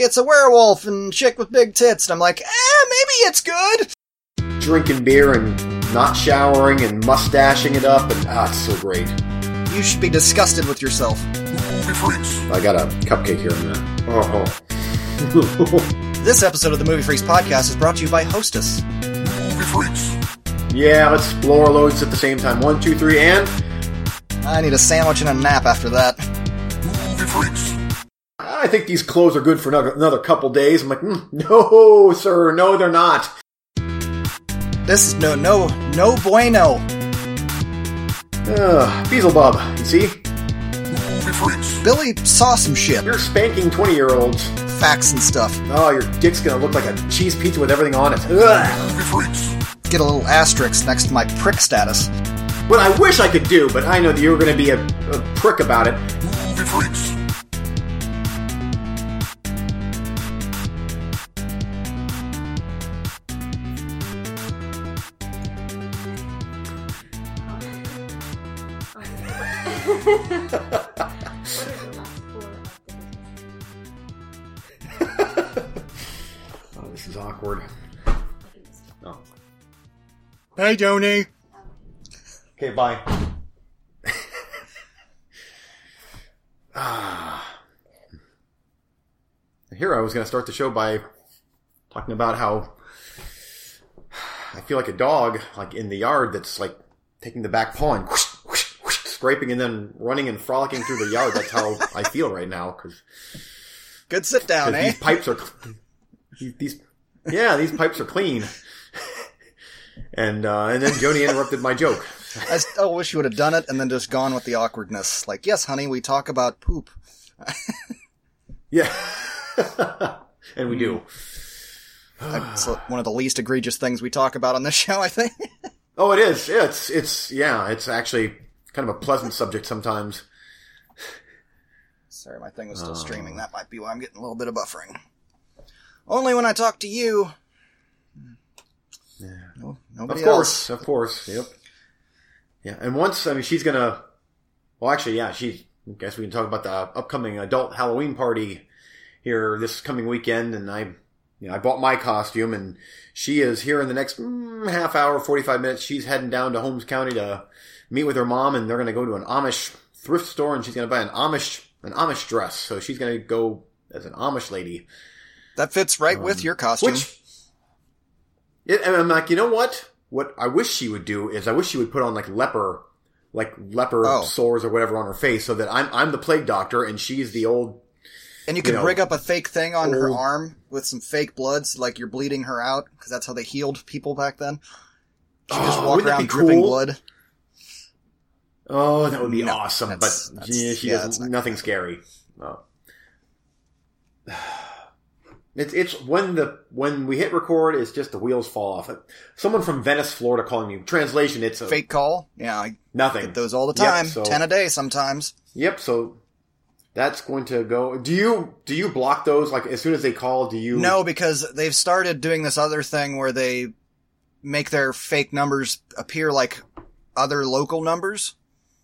it's a werewolf and chick with big tits. And I'm like, eh, maybe it's good. Drinking beer and not showering and mustaching it up, and ah, it's so great. You should be disgusted with yourself. I got a cupcake here in a minute. Oh. This episode of the Movie Freaks podcast is brought to you by Hostess. Movie Freaks. Yeah, let's blow our loads at the same time. One, two, three, and I need a sandwich and a nap after that. I think these clothes are good for another, another couple days. I'm like, mm, no, sir, no, they're not. This is no, no, no bueno. Ugh, Beelzebub, you see? Billy saw some shit. You're spanking 20 year olds. Facts and stuff. Oh, your dick's gonna look like a cheese pizza with everything on it. Get a little asterisk next to my prick status. What I wish I could do, but I know that you're gonna be a, a prick about it. Oh, this is awkward. Oh. Hey, Joni. Okay, bye. ah. Here I was going to start the show by talking about how I feel like a dog, like in the yard, that's like taking the back paw and whoosh, whoosh, whoosh, scraping and then running and frolicking through the yard. That's how I feel right now because Good sit down, eh? these pipes are these, yeah these pipes are clean. And uh, and then Joni interrupted my joke. I still wish you would have done it and then just gone with the awkwardness. Like, yes, honey, we talk about poop. Yeah. and we do. It's one of the least egregious things we talk about on this show, I think. Oh, it is. Yeah, it's it's yeah, it's actually kind of a pleasant subject sometimes. Sorry, my thing was still streaming. That might be why I'm getting a little bit of buffering. Only when I talk to you. Yeah. No, nobody Of course, else. of course. Yep. Yeah, and once I mean she's gonna. Well, actually, yeah, she. I guess we can talk about the upcoming adult Halloween party here this coming weekend, and I, you know, I bought my costume, and she is here in the next mm, half hour, forty five minutes. She's heading down to Holmes County to meet with her mom, and they're gonna go to an Amish thrift store, and she's gonna buy an Amish an Amish dress. So she's gonna go as an Amish lady. That fits right with your costume. Um, Which, it, and I'm like, you know what? What I wish she would do is I wish she would put on like leper, like leper Oh. sores or whatever on her face, so that I'm I'm the plague doctor and she's the old. and you could know, rig up a fake thing on her arm with some fake bloods, like you're bleeding her out, because that's how they healed people back then. She just Oh, walk around dripping cool? blood. Oh, that would be No, awesome, that's- but that's- yeah, she yeah, does not nothing scary. No. It's it's when the when we hit record, it's just the wheels fall off. Someone from Venice, Florida, calling me. Translation: It's a Fake call. Yeah, I nothing. get those all the Yep, time. so- Ten a day sometimes. Yep. So that's going to go. Do you do you block those like as soon as they call? Do you? No, because they've started doing this other thing where they make their fake numbers appear like other local numbers.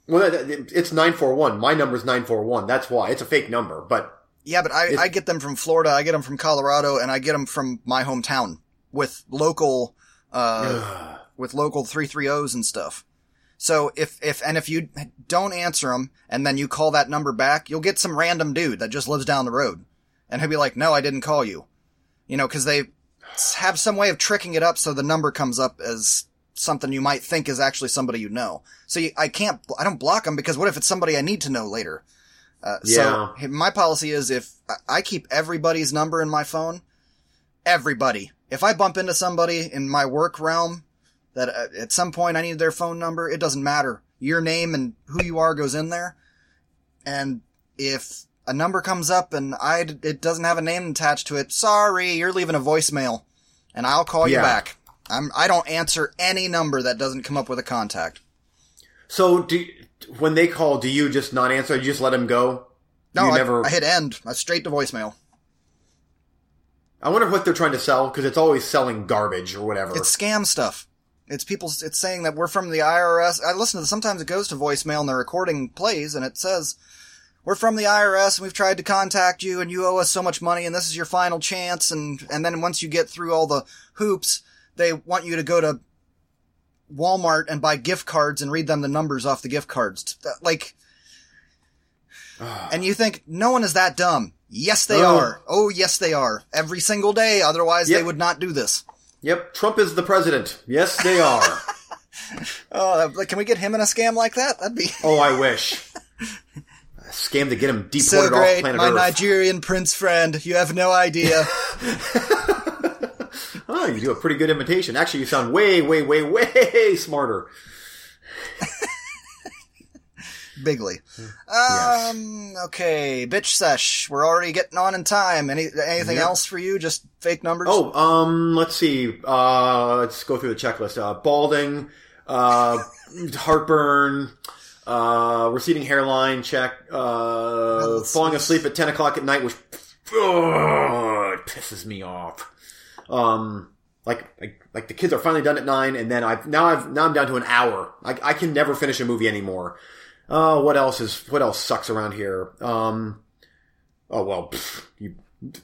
Well, it's nine four one. My number's nine four one. That's why it's a fake number. But Yeah, but I, I get them from Florida, I get them from Colorado, and I get them from my hometown with local, uh, with local 330s and stuff. So if, if, and if you don't answer them and then you call that number back, you'll get some random dude that just lives down the road. And he'll be like, no, I didn't call you. You know, cause they have some way of tricking it up so the number comes up as something you might think is actually somebody you know. So you, I can't, I don't block them because what if it's somebody I need to know later? Uh, Yeah. So my policy is if I- keep everybody's number in my phone, everybody. If I bump into somebody in my work realm that uh, at some point I need their phone number, it doesn't matter. Your name and who you are goes in there. And if a number comes up and I it doesn't have a name attached to it, sorry, you're leaving a voicemail, and I'll call you back. I'm I don't answer any number that doesn't come up with a contact. so do when they call, do you just not answer? You just let them go. No, I, never. I hit end. I straight to voicemail. I wonder what they're trying to sell because it's always selling garbage or whatever. It's scam stuff. It's people. It's saying that we're from the IRS. I listen to. Sometimes it goes to voicemail and the recording plays and it says, we're from the IRS and we've tried to contact you and you owe us so much money and this is your final chance and and then once you get through all the hoops, they want you to go to Walmart and buy gift cards and read them the numbers off the gift cards. Uh, like ah. and you think no one is that dumb. Yes, they Oh. are. Oh, yes, they are. Every single day. Otherwise, they would not do this. Yep, Trump is the president. Yes, they are. Oh, can we get him in a scam like that? That'd be oh, I wish. A scam to get him deported so off great. planet My Earth. Nigerian prince friend. You have no idea. Oh, you do a pretty good imitation. Actually, you sound way, way, way, way smarter. Bigly. Yes. Um. Okay. Bitch sesh. We're already getting on in time. Any anything Yeah. else for you? Just fake numbers. Oh, um, let's see. Uh, let's go through the checklist. Uh, balding, uh, heartburn, uh, receding hairline check, uh, falling asleep at 10 o'clock at night, which, oh, it pisses me off. Um, like, like, like the kids are finally done at nine, and then I've, now I've, now I'm down to an hour. I, I can never finish a movie anymore. Uh, what else is, what else sucks around here? Um, oh well, pff, you,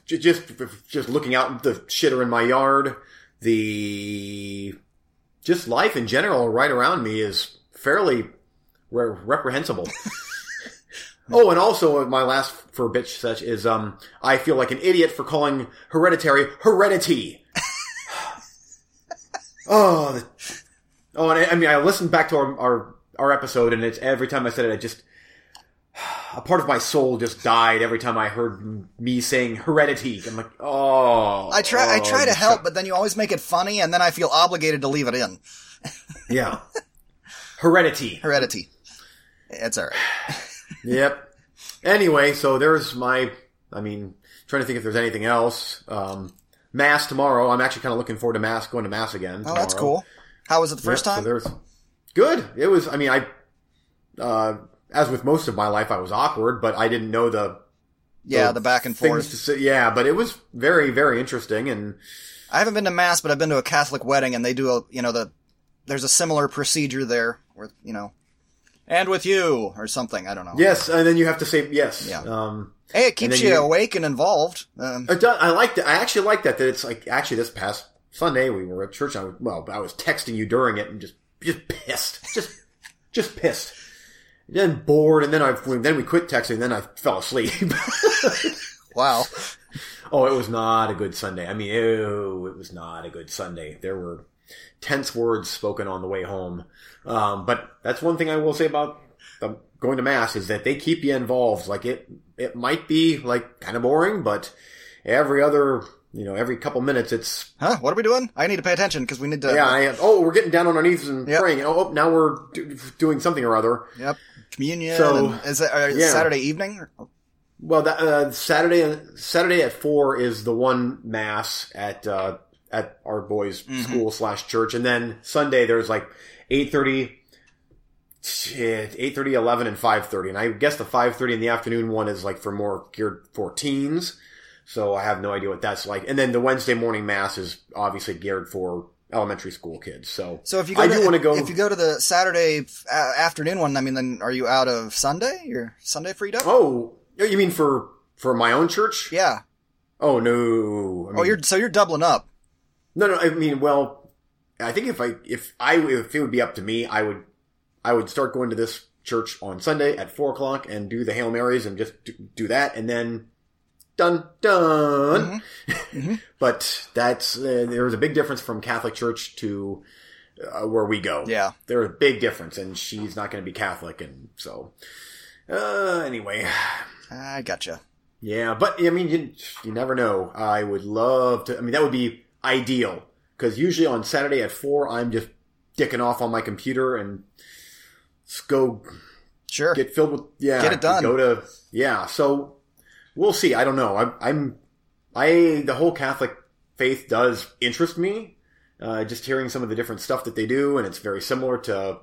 just, just looking out the shitter in my yard, the, just life in general right around me is fairly re- reprehensible. oh, and also my last for bitch such is, um, I feel like an idiot for calling hereditary heredity. oh, the, oh, and I, I mean, I listened back to our, our, our episode and it's every time I said it, I just, a part of my soul just died every time I heard me saying heredity. I'm like, oh. I try. I oh, try to help, but then you always make it funny, and then I feel obligated to leave it in. Yeah. Heredity. Heredity. It's all right. Yep. Anyway, so there's my, I mean, trying to think if there's anything else. Um, mass tomorrow. I'm actually kind of looking forward to mass, going to mass again. Oh, that's cool. How was it the first Yep, so time? there's good. It was. I mean, I, uh, as with most of my life, I was awkward, but I didn't know the yeah, the the back and forth. to say. Yeah, but it was very, very interesting, and I haven't been to mass, but I've been to a Catholic wedding, and they do a you know the there's a similar procedure there, where you know, and with you or something. I don't know. yes, and then you have to say yes. Yeah. Um, Hey, it keeps you, you- awake and involved. Um, It does, I like that. I actually like that. That it's like actually this past Sunday we were at church. I was, well, I was texting you during it and just just pissed, just just pissed. Then bored, and then I then we quit texting. Then I fell asleep. wow. oh, it was not a good Sunday. I mean, ew, it was not a good Sunday. There were tense words spoken on the way home. Um, but that's one thing I will say about the, going to mass is that they keep you involved. Like it, it might be like kind of boring, but every other, you know, every couple minutes it's Huh? What are we doing? I need to pay attention because we need to. yeah. I, oh, we're getting down on our knees and Yep. praying. Oh, oh, now we're do, doing something or other. Yep. Communion. So, is it uh, yeah. Saturday evening? Well, that, uh, Saturday Saturday at four is the one mass at uh, at our boys' Mhm. school slash church, and then Sunday there's like eight thirty. 8.30, 11, and 5.30. And I guess the 5.30 in the afternoon one is like for more geared for teens. So I have no idea what that's like. And then the Wednesday morning mass is obviously geared for elementary school kids. So, So if you go I to, do want to go. if you go to the Saturday uh, afternoon one, I mean, then are you out of Sunday? Your Sunday freed up? oh, you mean for, for my own church? Yeah. Oh, no. I oh, you're so you're doubling up. No, no. I mean, well, I think if I if I if it would be up to me, I would I would start going to this church on Sunday at four o'clock and do the Hail Marys and just do, that, and then done done. Mhm. but that's uh, there was a big difference from Catholic church to uh, where we go. Yeah. There's a big difference, and she's not going to be Catholic, and so uh, anyway. I gotcha. Yeah, but I mean, you, you never know. I would love to. I mean, that would be ideal because usually on Saturday at four, I'm just dicking off on my computer and go Sure. get filled with yeah, Get it done. Go to yeah. So we'll see. I don't know. I'm, I'm I the whole Catholic faith does interest me. Uh, just hearing some of the different stuff that they do, and it's very similar to.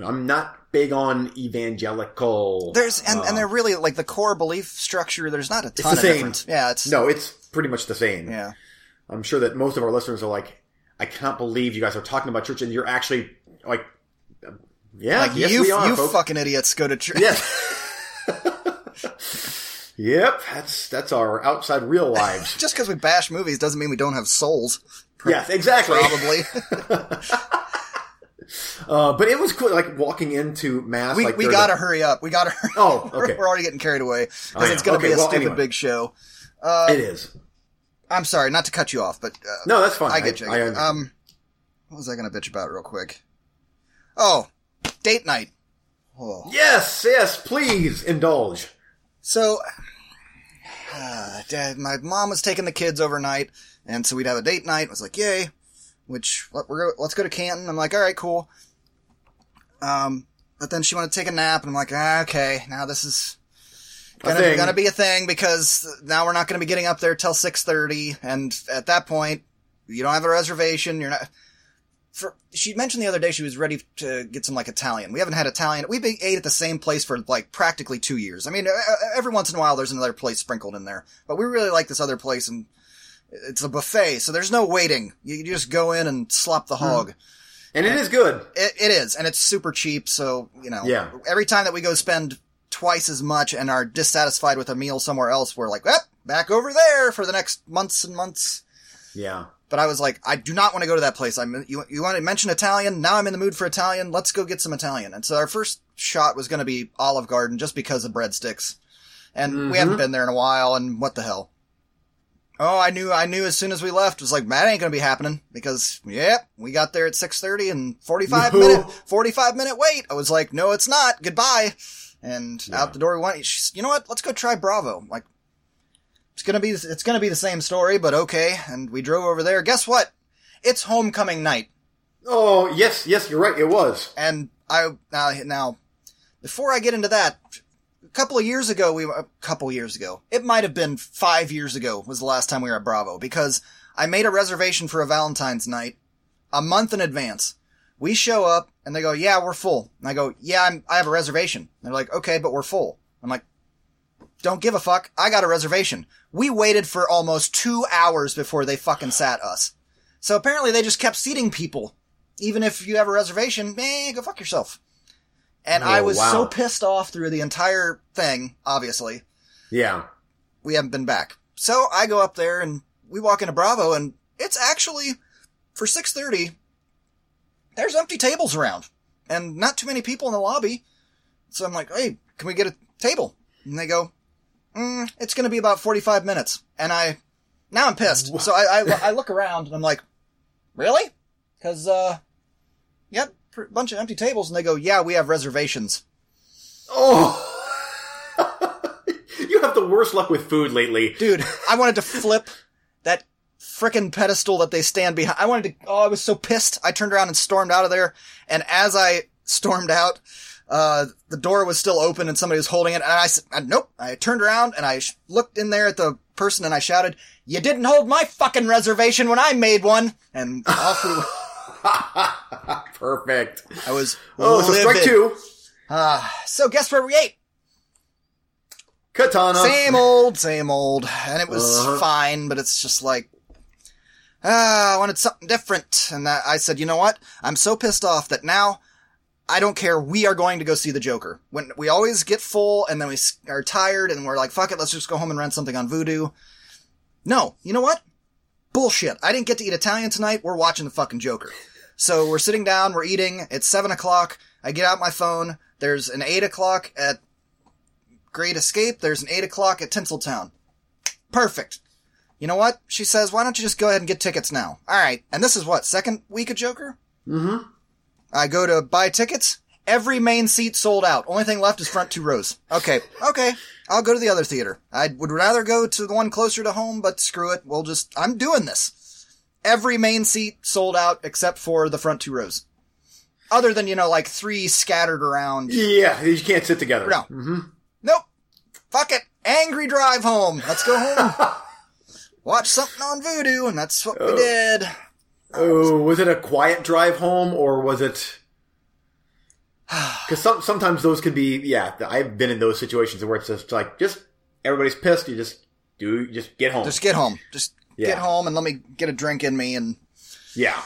I'm not big on evangelical. There's and, uh, and they're really like the core belief structure. There's not a the ton of same. difference. Yeah, it's no, it's pretty much the same. yeah. I'm sure that most of our listeners are like, I can't believe you guys are talking about church and you're actually like, uh, yeah, Like yes, you, we are, you folks. fucking idiots go to church. Yes. Yep, that's that's our outside real lives. Just because we bash movies doesn't mean we don't have souls. yes, exactly. Probably. Uh, but it was cool, like walking into mass. we like we gotta a- hurry up. We gotta. Hurry. Oh, okay. We're already getting carried away because it's gonna Okay, be a well, stupid anyway. big show. it is. I'm sorry, not to cut you off, but uh, No, that's fine. I get you. I, I, um, what was I gonna bitch about real quick? Oh, date night. Oh. yes, yes, please indulge. So, uh, dad, my mom was taking the kids overnight, and so we'd have a date night. I was like, yay! Which let, we're let's go to Canton. I'm like, all right, cool. Um, but then she wanted to take a nap, and I'm like, ah, okay, now this is gonna, thing. gonna be a thing because now we're not gonna be getting up there till six thirty, and at that point, you don't have a reservation. You're not. For she mentioned the other day she was ready to get some like Italian. We haven't had Italian. We be- ate at the same place for like practically two years. I mean, every once in a while there's another place sprinkled in there, but we really like this other place, and it's a buffet, so there's no waiting. You, just go in and slop the hmm. hog. And it is good. It, it is, and it's super cheap. So you know, Yeah. Every time that we go spend twice as much and are dissatisfied with a meal somewhere else, we're like, "Well, back over there for the next months and months." Yeah. But I was like, I do not want to go to that place. I'm you. You want to mention Italian? Now I'm in the mood for Italian. Let's go get some Italian. And so our first shot was going to be Olive Garden, just because of breadsticks, and we haven't mm-hmm. been there in a while. And what the hell? Oh, I knew. I knew as soon as we left. It was like that ain't going to be happening because yep, we got there at six thirty and forty five No. minute forty five minute wait. I was like, no, it's not. Goodbye. And out the door we went. She's, you know what? Let's go try Bravo. Like it's gonna be it's gonna be the same story, but okay. And we drove over there. Guess what? It's homecoming night, Oh, yes, yes, you're right. It was. and I now now before I get into that, a couple of years ago we a couple years ago it might have been five years ago was the last time we were at Bravo because I made a reservation for a Valentine's night a month in advance. We show up and they go, "Yeah, we're full." And I go, "Yeah, I'm, I have a reservation." they're like, "Okay, but we're full." I'm like, "Don't give a fuck. I got a reservation." We waited for almost two hours before they fucking sat us. So apparently they just kept seating people, even if you have a reservation. Eh, go fuck yourself. And I Oh, was wow. so pissed off through the entire thing. Obviously, Yeah. we haven't been back. So I go up there and we walk into Bravo and it's actually for 6:30 there's empty tables around and not too many people in the lobby. So I'm like, "Hey, can we get a table?" And they go, mm, "It's going to be about 45 minutes." And I now I'm pissed. So I, I I look around and I'm like, "Really?" Cuz uh yep, a bunch of empty tables and they go, "Yeah, we have reservations." Oh. you have the worst luck with food lately. Dude, I wanted to flip that frickin' pedestal that they stand behind. I wanted to, oh, I was so pissed. I turned around and stormed out of there. And as I stormed out, uh, the door was still open and somebody was holding it. And I said, uh, nope. I turned around and I sh- looked in there at the person and I shouted, you didn't hold my fucking reservation when I made one. And off we. Perfect. I was Oh, so strike two. Ah, so guess where we ate? Katana. Same old, same old. And it was Uh-huh. fine, but it's just like, ah, I wanted something different. And I said, you know what? I'm so pissed off that now I don't care. We are going to go see the Joker. When we always get full and then we are tired and we're like, fuck it, let's just go home and rent something on Vudu. No, you know what? Bullshit. I didn't get to eat Italian tonight. We're watching the fucking Joker. So we're sitting down, we're eating. It's seven o'clock. I get out my phone. There's an eight o'clock at Great Escape. There's an 8 o'clock at Tinseltown. Perfect. You know what? She says, why don't you just go ahead and get tickets now? Alright. And this is what? Second week of Joker? Mm-hmm. I go to buy tickets. Every main seat sold out. Only thing left is front two rows. Okay. Okay. I'll go to the other theater. I would rather go to the one closer to home, but screw it. We'll just, I'm doing this. Every main seat sold out except for the front two rows. Other than, you know, like three scattered around. Yeah, you can't sit together. No. Mm-hmm. Nope. Fuck it. Angry drive home. Let's go home. Watch something on Vudu, and that's what we did. Oh, was it a quiet drive home or was it? Because some, sometimes those could be. Yeah, I've been in those situations where it's just like just everybody's pissed. You just do just get home. Just get home. Just Yeah. get home and let me get a drink in me. And yeah.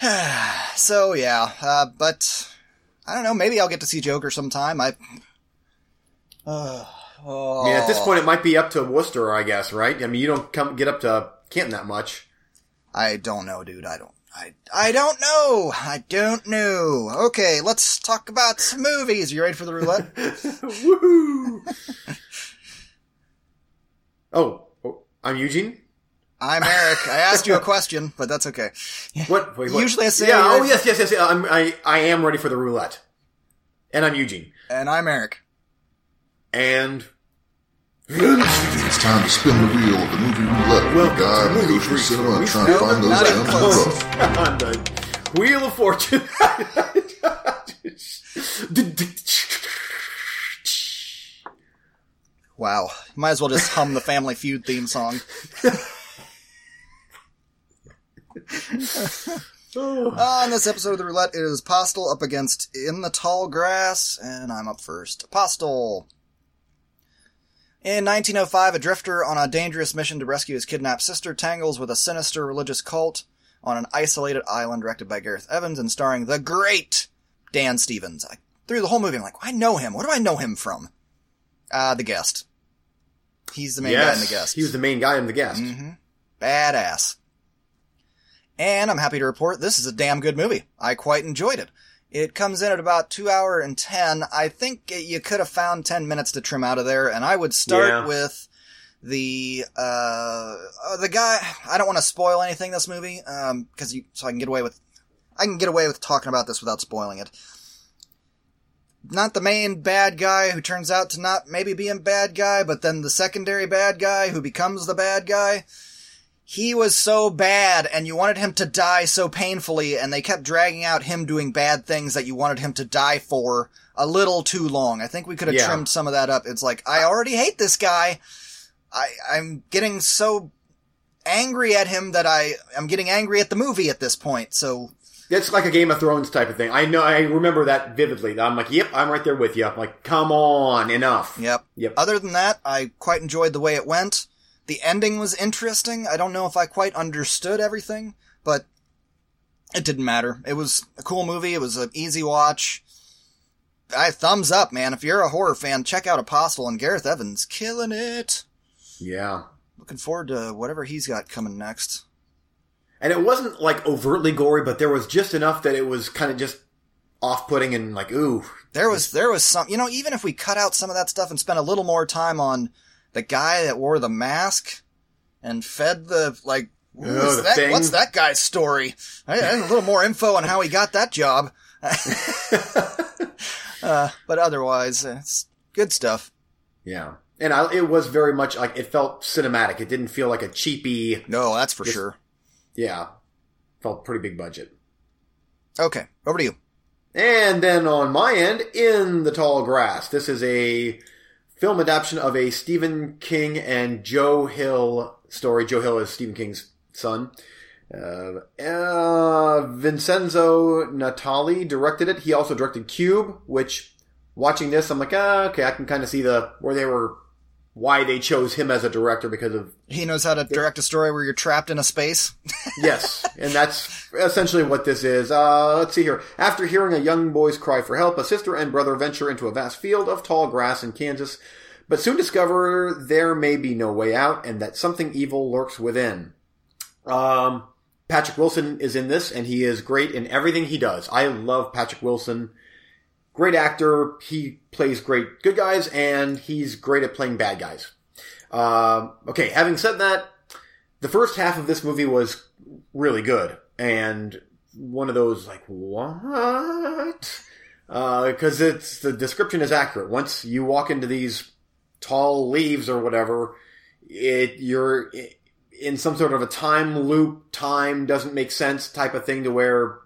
so yeah, uh, but I don't know. Maybe I'll get to see Joker sometime. I. Uh, Oh. Mean, at this point, it might be up to Wooster, I guess, right? I mean, you don't come get up to Canton that much. I don't know, dude. I don't. I, I don't know. I don't know. Okay, let's talk about some movies. You ready for the roulette? Woohoo! oh, oh, I'm Eugene. I'm Eric. I asked you a question, but that's okay. What? Wait, what? Usually I say yeah. Oh, yes, yes, yes. yeah, I'm, I I am ready for the roulette, and I'm Eugene, And I'm Eric. And It's time to spin the wheel of the movie roulette. Welcome guy to on Movie the ocean cinema where we trying to find those not even gems close. on the Wheel of Fortune. Wow. Might as well just hum the Family Feud theme song. On this episode of the roulette, it is Apostle up against In the Tall Grass, and I'm up first. Apostle. In 1905, a drifter on a dangerous mission to rescue his kidnapped sister tangles with a sinister religious cult on an isolated island directed by Gareth Evans and starring the great Dan Stevens. I, through the whole movie, I'm like, I know him. What do I know him from? Uh, The Guest. He's the main guy in The Guest. he was the main guy in the guest. hmm Badass. And I'm happy to report this is a damn good movie. I quite enjoyed it. It comes in at about two hour and ten. I think you could have found ten minutes to trim out of there, and I would start Yeah. with the uh, uh the guy. I don't want to spoil anything this movie, um, because you so I can get away with I can get away with talking about this without spoiling it. Not the main bad guy who turns out to not maybe be a bad guy, but then the secondary bad guy who becomes the bad guy. He was so bad and you wanted him to die so painfully and they kept dragging out him doing bad things that you wanted him to die for a little too long. I think we could have Yeah. trimmed some of that up. It's like, I already hate this guy. I, I'm getting so angry at him that I, I'm getting angry at the movie at this point. So It's like a Game of Thrones type of thing. I know. I remember that vividly. I'm like, yep, I'm right there with you. I'm like, come on, enough. Yep. Yep. Other than that, I quite enjoyed the way it went. The ending was interesting. I don't know if I quite understood everything, but it didn't matter. It was a cool movie. It was an easy watch. I thumbs up, man. If you're a horror fan, check out Apostle and Gareth Evans killing it. Yeah. Looking forward to whatever he's got coming next. And it wasn't like overtly gory, but there was just enough that it was kind of just off-putting and like, ooh, There was there was some, you know, even if we cut out some of that stuff and spent a little more time on the guy that wore the mask and fed the like, Oh, the that? What's that guy's story? I, I a little more info on how he got that job. uh, but otherwise, it's good stuff. yeah. And I, it was very much like it felt cinematic. It didn't feel like a cheapy. No, that's for sure. Yeah, felt pretty big budget. Okay, over to you. And then on my end, In the Tall Grass. This is a film adaptation of a Stephen King and Joe Hill story. Joe Hill is Stephen King's son. Uh, uh, Vincenzo Natali directed it. He also directed Cube, which watching this, I'm like, ah, okay, I can kind of see the where they were, why they chose him as a director because of He knows how to direct a story where you're trapped in a space. yes, and that's essentially what this is. Uh, let's see here. After hearing a young boy's cry for help, a sister and brother venture into a vast field of tall grass in Kansas, but soon discover there may be no way out and that something evil lurks within. Um, Patrick Wilson is in this, and he is great in everything he does. I love Patrick Wilson. Great actor. He plays great good guys, and he's great at playing bad guys. Um, okay, having said that, the first half of this movie was really good and one of those like what because it's the description is accurate once you walk into these tall leaves or whatever it you're in some sort of a time loop time doesn't make sense type of thing to where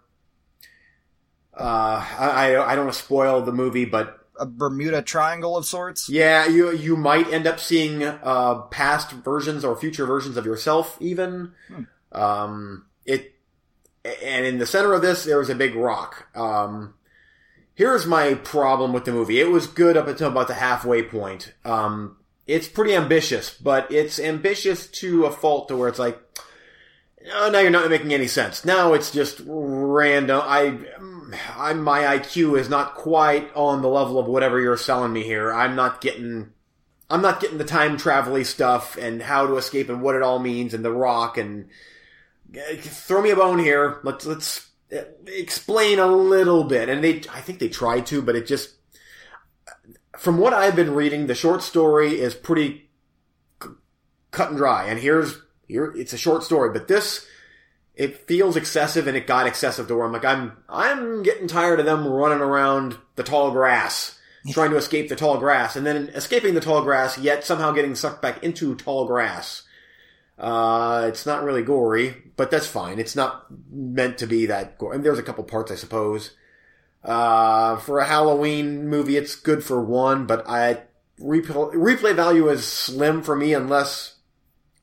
uh, I, I I don't want to spoil the movie, but A Bermuda Triangle of sorts. yeah, you you might end up seeing uh, past versions or future versions of yourself, even. Um, it and in the center of this, there was a big rock. Um, here's my problem with the movie. It was good up until about the halfway point. Um, it's pretty ambitious, but it's ambitious to a fault to where it's like, oh, now you're not making any sense. Now it's just random. I, I, my IQ is not quite on the level of whatever you're selling me here. I'm not getting, I'm not getting the time travel stuff and how to escape and what it all means and the rock and uh, throw me a bone here. Let's let's uh, explain a little bit. And they, I think they tried to, but it just, from what I've been reading, the short story is pretty c- cut and dry. And here's here, it's a short story, but this it feels excessive and it got excessive to where I'm like, I'm, I'm getting tired of them running around the tall grass, trying to escape the tall grass, and then escaping the tall grass, yet somehow getting sucked back into tall grass. Uh, it's not really gory, but that's fine. It's not meant to be that gory. And there's a couple parts, I suppose. Uh, for a Halloween movie, it's good for one, but I, replay, replay value is slim for me unless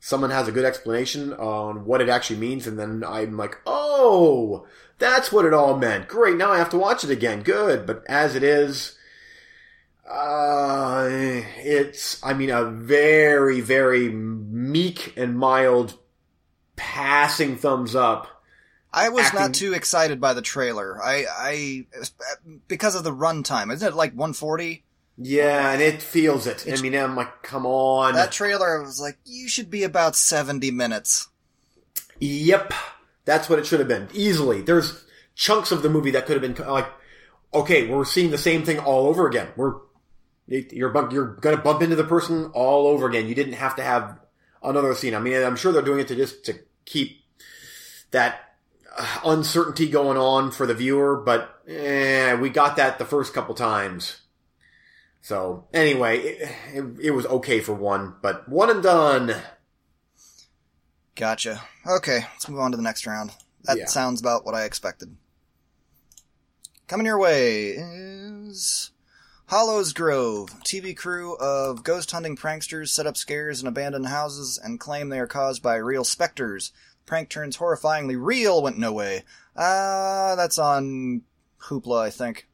someone has a good explanation on what it actually means, and then I'm like, oh, that's what it all meant. Great, now I have to watch it again. Good, but as it is, uh, it's, I mean, a very, very meek and mild passing thumbs up. I was Acting- not too excited by the trailer. I, I, because of the runtime. Isn't it like 140? Yeah, and it feels it. I mean, I'm like, come on. That trailer was like, you should be about 70 minutes. Yep. That's what it should have been. Easily. There's chunks of the movie that could have been like, okay, we're seeing the same thing all over again. We're, you're, you're gonna bump into the person all over again. You didn't have to have another scene. I mean, I'm sure they're doing it to just to keep that uh, uncertainty going on for the viewer, but eh, we got that the first couple times. So anyway, it, it, it was okay for one, but one and done. Gotcha. Okay, let's move on to the next round. That Yeah. sounds about what I expected. Coming your way is Hollows Grove. TV crew of ghost hunting pranksters set up scares in abandoned houses and claim they are caused by real specters. Prank turns horrifyingly real went no way. Ah, that's on Hoopla, I think.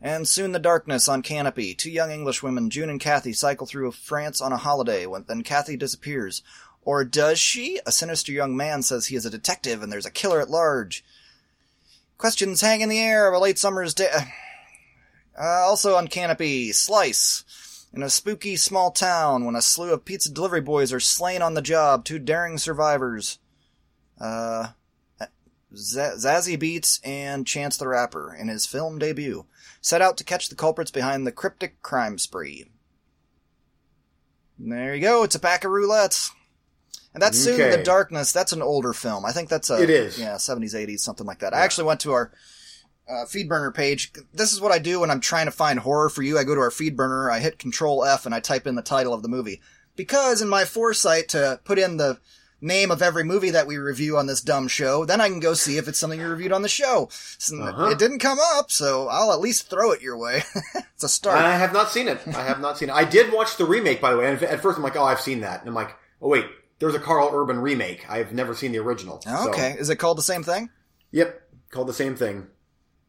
And soon the darkness on Canopy. Two young English women, June and Kathy, cycle through France on a holiday when then Kathy disappears. Or does she? A sinister young man says he is a detective and there's a killer at large. Questions hang in the air of a late summer's day. Uh, also on Canopy, Slice. In a spooky small town, when a slew of pizza delivery boys are slain on the job, two daring survivors. Uh, Z- Zazie Beetz and Chance the Rapper, in his film debut, set out to catch the culprits behind the cryptic crime spree. There you go, it's a pack of roulettes. And that's Soon in the Darkness. That's an older film. I think that's a It is. yeah, seventies, eighties, something like that. I actually went to our uh, Feedburner page. This is what I do when I'm trying to find horror for you. I go to our Feedburner. I hit Control F, and I type in the title of the movie. Because in my foresight to put in the name of every movie that we review on this dumb show, then I can go see if it's something you reviewed on the show. So Uh-huh. It didn't come up, so I'll at least throw it your way. it's a start. I have not seen it. I have not seen it. I did watch the remake, by the way. And at first, I'm like, oh, I've seen that. And I'm like, oh wait, there's a Karl Urban remake. I've never seen the original. So, okay, is it called the same thing? yep, called the same thing.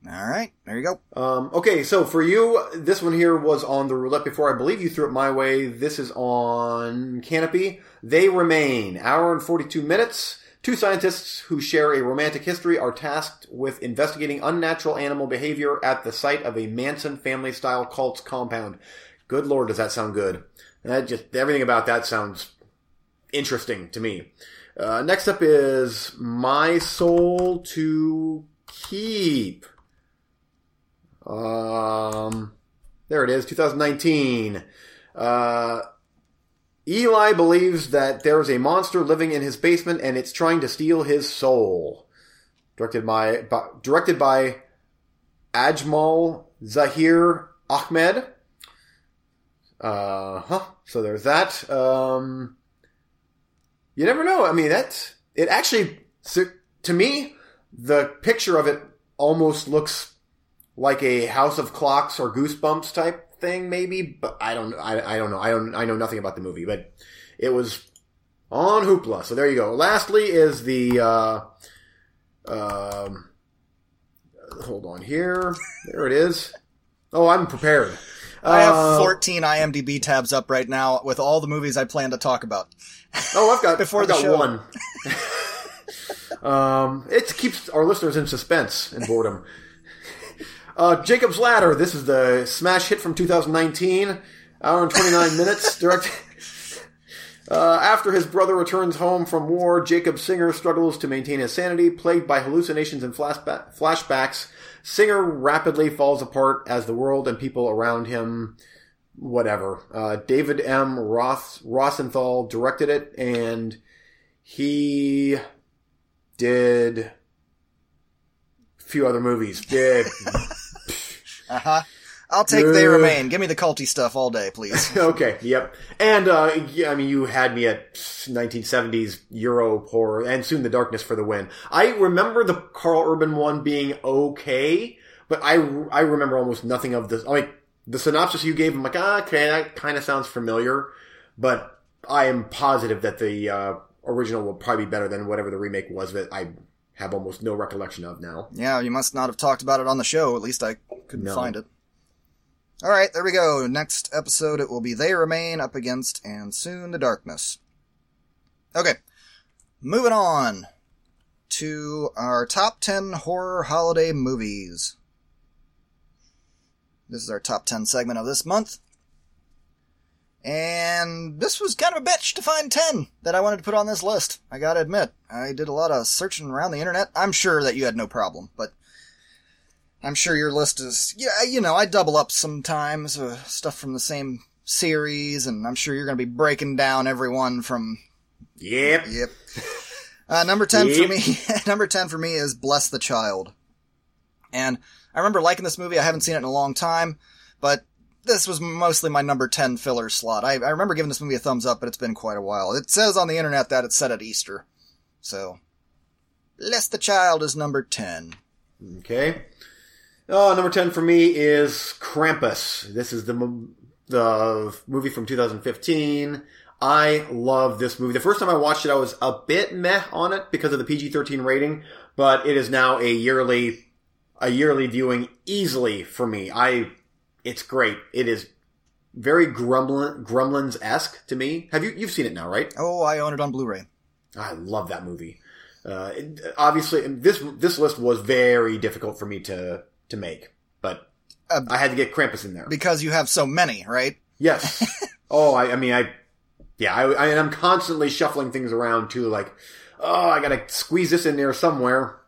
All right, there you go. Um, okay, so for you, this one here was on the roulette before. I believe you threw it my way. This is on Canopy. They remain. Hour and 42 minutes. Two scientists who share a romantic history are tasked with investigating unnatural animal behavior at the site of a Manson family style cult's compound. Good lord, does that sound good? That just, everything about that sounds interesting to me. Uh, next up is My Soul to Keep. Um, there it is, 2019. Uh, Eli believes that there is a monster living in his basement and it's trying to steal his soul. Directed by, by directed by Ajmal Zahir Ahmed. Uh huh. So there's that. Um, you never know. I mean, that's it. Actually, to me, the picture of it almost looks like a House of Clocks or Goosebumps type thing, maybe. But I don't. I, I don't know. I don't. I know nothing about the movie, but it was on Hoopla. So there you go. Lastly, is the. Uh, um, hold on here. There it is. Oh, I'm prepared. I have Uh, 14 IMDb tabs up right now with all the movies I plan to talk about. Oh, I've got Before I've the got show. one. um, it keeps our listeners in suspense and boredom. Uh, Jacob's Ladder. This is the smash hit from 2019. Hour and 29 minutes. Direct. Uh, after his brother returns home from war, Jacob Singer struggles to maintain his sanity. Plagued by hallucinations and flashba- flashbacks, Singer rapidly falls apart as the world and people around him, whatever. Uh, David M. Roth Rosenthal directed it, and he did a few other movies. Did Uh huh. I'll take They Uh. Remain. Give me the culty stuff all day, please. okay, yep. And uh, yeah, I mean, you had me at 1970s Euro horror, and soon the darkness for the win. I remember the Karl Urban one being okay, but I I remember almost nothing of this. Mean, the synopsis you gave, I'm like, ah, okay, that kind of sounds familiar, but I am positive that the uh, original will probably be better than whatever the remake was that I have almost no recollection of now. Yeah, you must not have talked about it on the show. At least I couldn't No. find it. All right, there we go. Next episode, it will be They Remain up against and soon the Darkness. Okay, moving on to our top 10 horror holiday movies. This is our top 10 segment of this month. And this was kind of a bitch to find 10 that I wanted to put on this list. I gotta admit, I did a lot of searching around the internet. I'm sure that you had no problem, but I'm sure your list is, yeah, you know, I double up sometimes, uh, stuff from the same series, and I'm sure you're gonna be breaking down everyone from, Yep. yep. Uh, number 10 for me, number 10 for me is Bless the Child. And I remember liking this movie. I haven't seen it in a long time, but this was mostly my number 10 filler slot. I, I remember giving this movie a thumbs up, but it's been quite a while. It says on the internet that it's set at Easter. So, Bless the Child is number 10. Okay. Oh, number 10 for me is Krampus. This is the, the movie from 2015. I love this movie. The first time I watched it, I was a bit meh on it because of the PG-13 rating, but it is now a yearly, a yearly viewing easily for me. I, it's great. It is very Gremlin, Gremlins-esque to me. Have you, you've seen it now, right? Oh, I own it on Blu-ray. I love that movie. Uh, it- obviously, this this list was very difficult for me to to make, but Uh, I had to get Krampus in there. Because you have so many, right? yes. oh, I, I mean, I yeah, I, I am constantly shuffling things around too. Like, oh, I gotta squeeze this in there somewhere.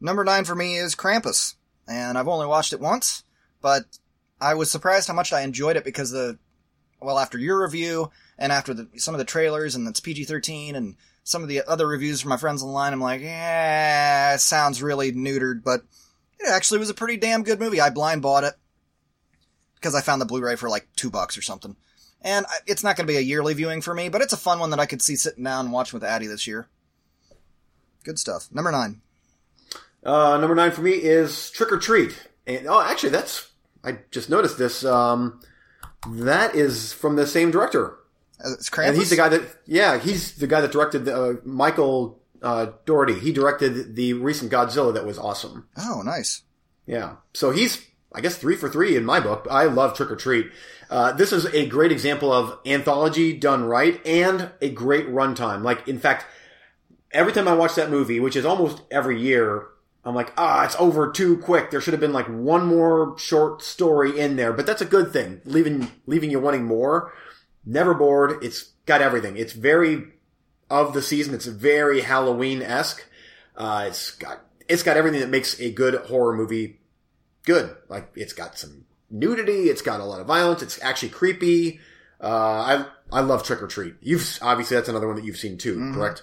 Number nine for me is Krampus, and I've only watched it once, but I was surprised how much I enjoyed it because the, well, after your review and after the, some of the trailers and it's PG-13 and some of the other reviews from my friends online, I'm like, yeah, sounds really neutered, but it actually was a pretty damn good movie. I blind bought it because I found the Blu-ray for like two bucks or something. And it's not going to be a yearly viewing for me, but it's a fun one that I could see sitting down and watching with Addie this year. Good stuff. Number nine. Uh, number nine for me is Trick 'r Treat. And oh, actually, that's I just noticed this. Um, that is from the same director. Uh, It's Krampus. And he's the guy that, yeah, he's the guy that directed the, uh, Michael uh, Dougherty. He directed the recent Godzilla that was awesome. Oh, nice. Yeah. So he's, I guess, three for three in my book. I love Trick 'r Treat. Uh, this is a great example of anthology done right and a great runtime. Like, in fact, every time I watch that movie, which is almost every year, I'm like, ah, it's over too quick. There should have been like one more short story in there, but that's a good thing. Leaving, leaving you wanting more. Never bored. It's got everything. It's very of the season. It's very Halloween-esque. Uh, it's got, it's got everything that makes a good horror movie good. Like, it's got some nudity. It's got a lot of violence. It's actually creepy. Uh, I, I love Trick 'r Treat. You've, obviously that's another one that you've seen too, Mhm. correct?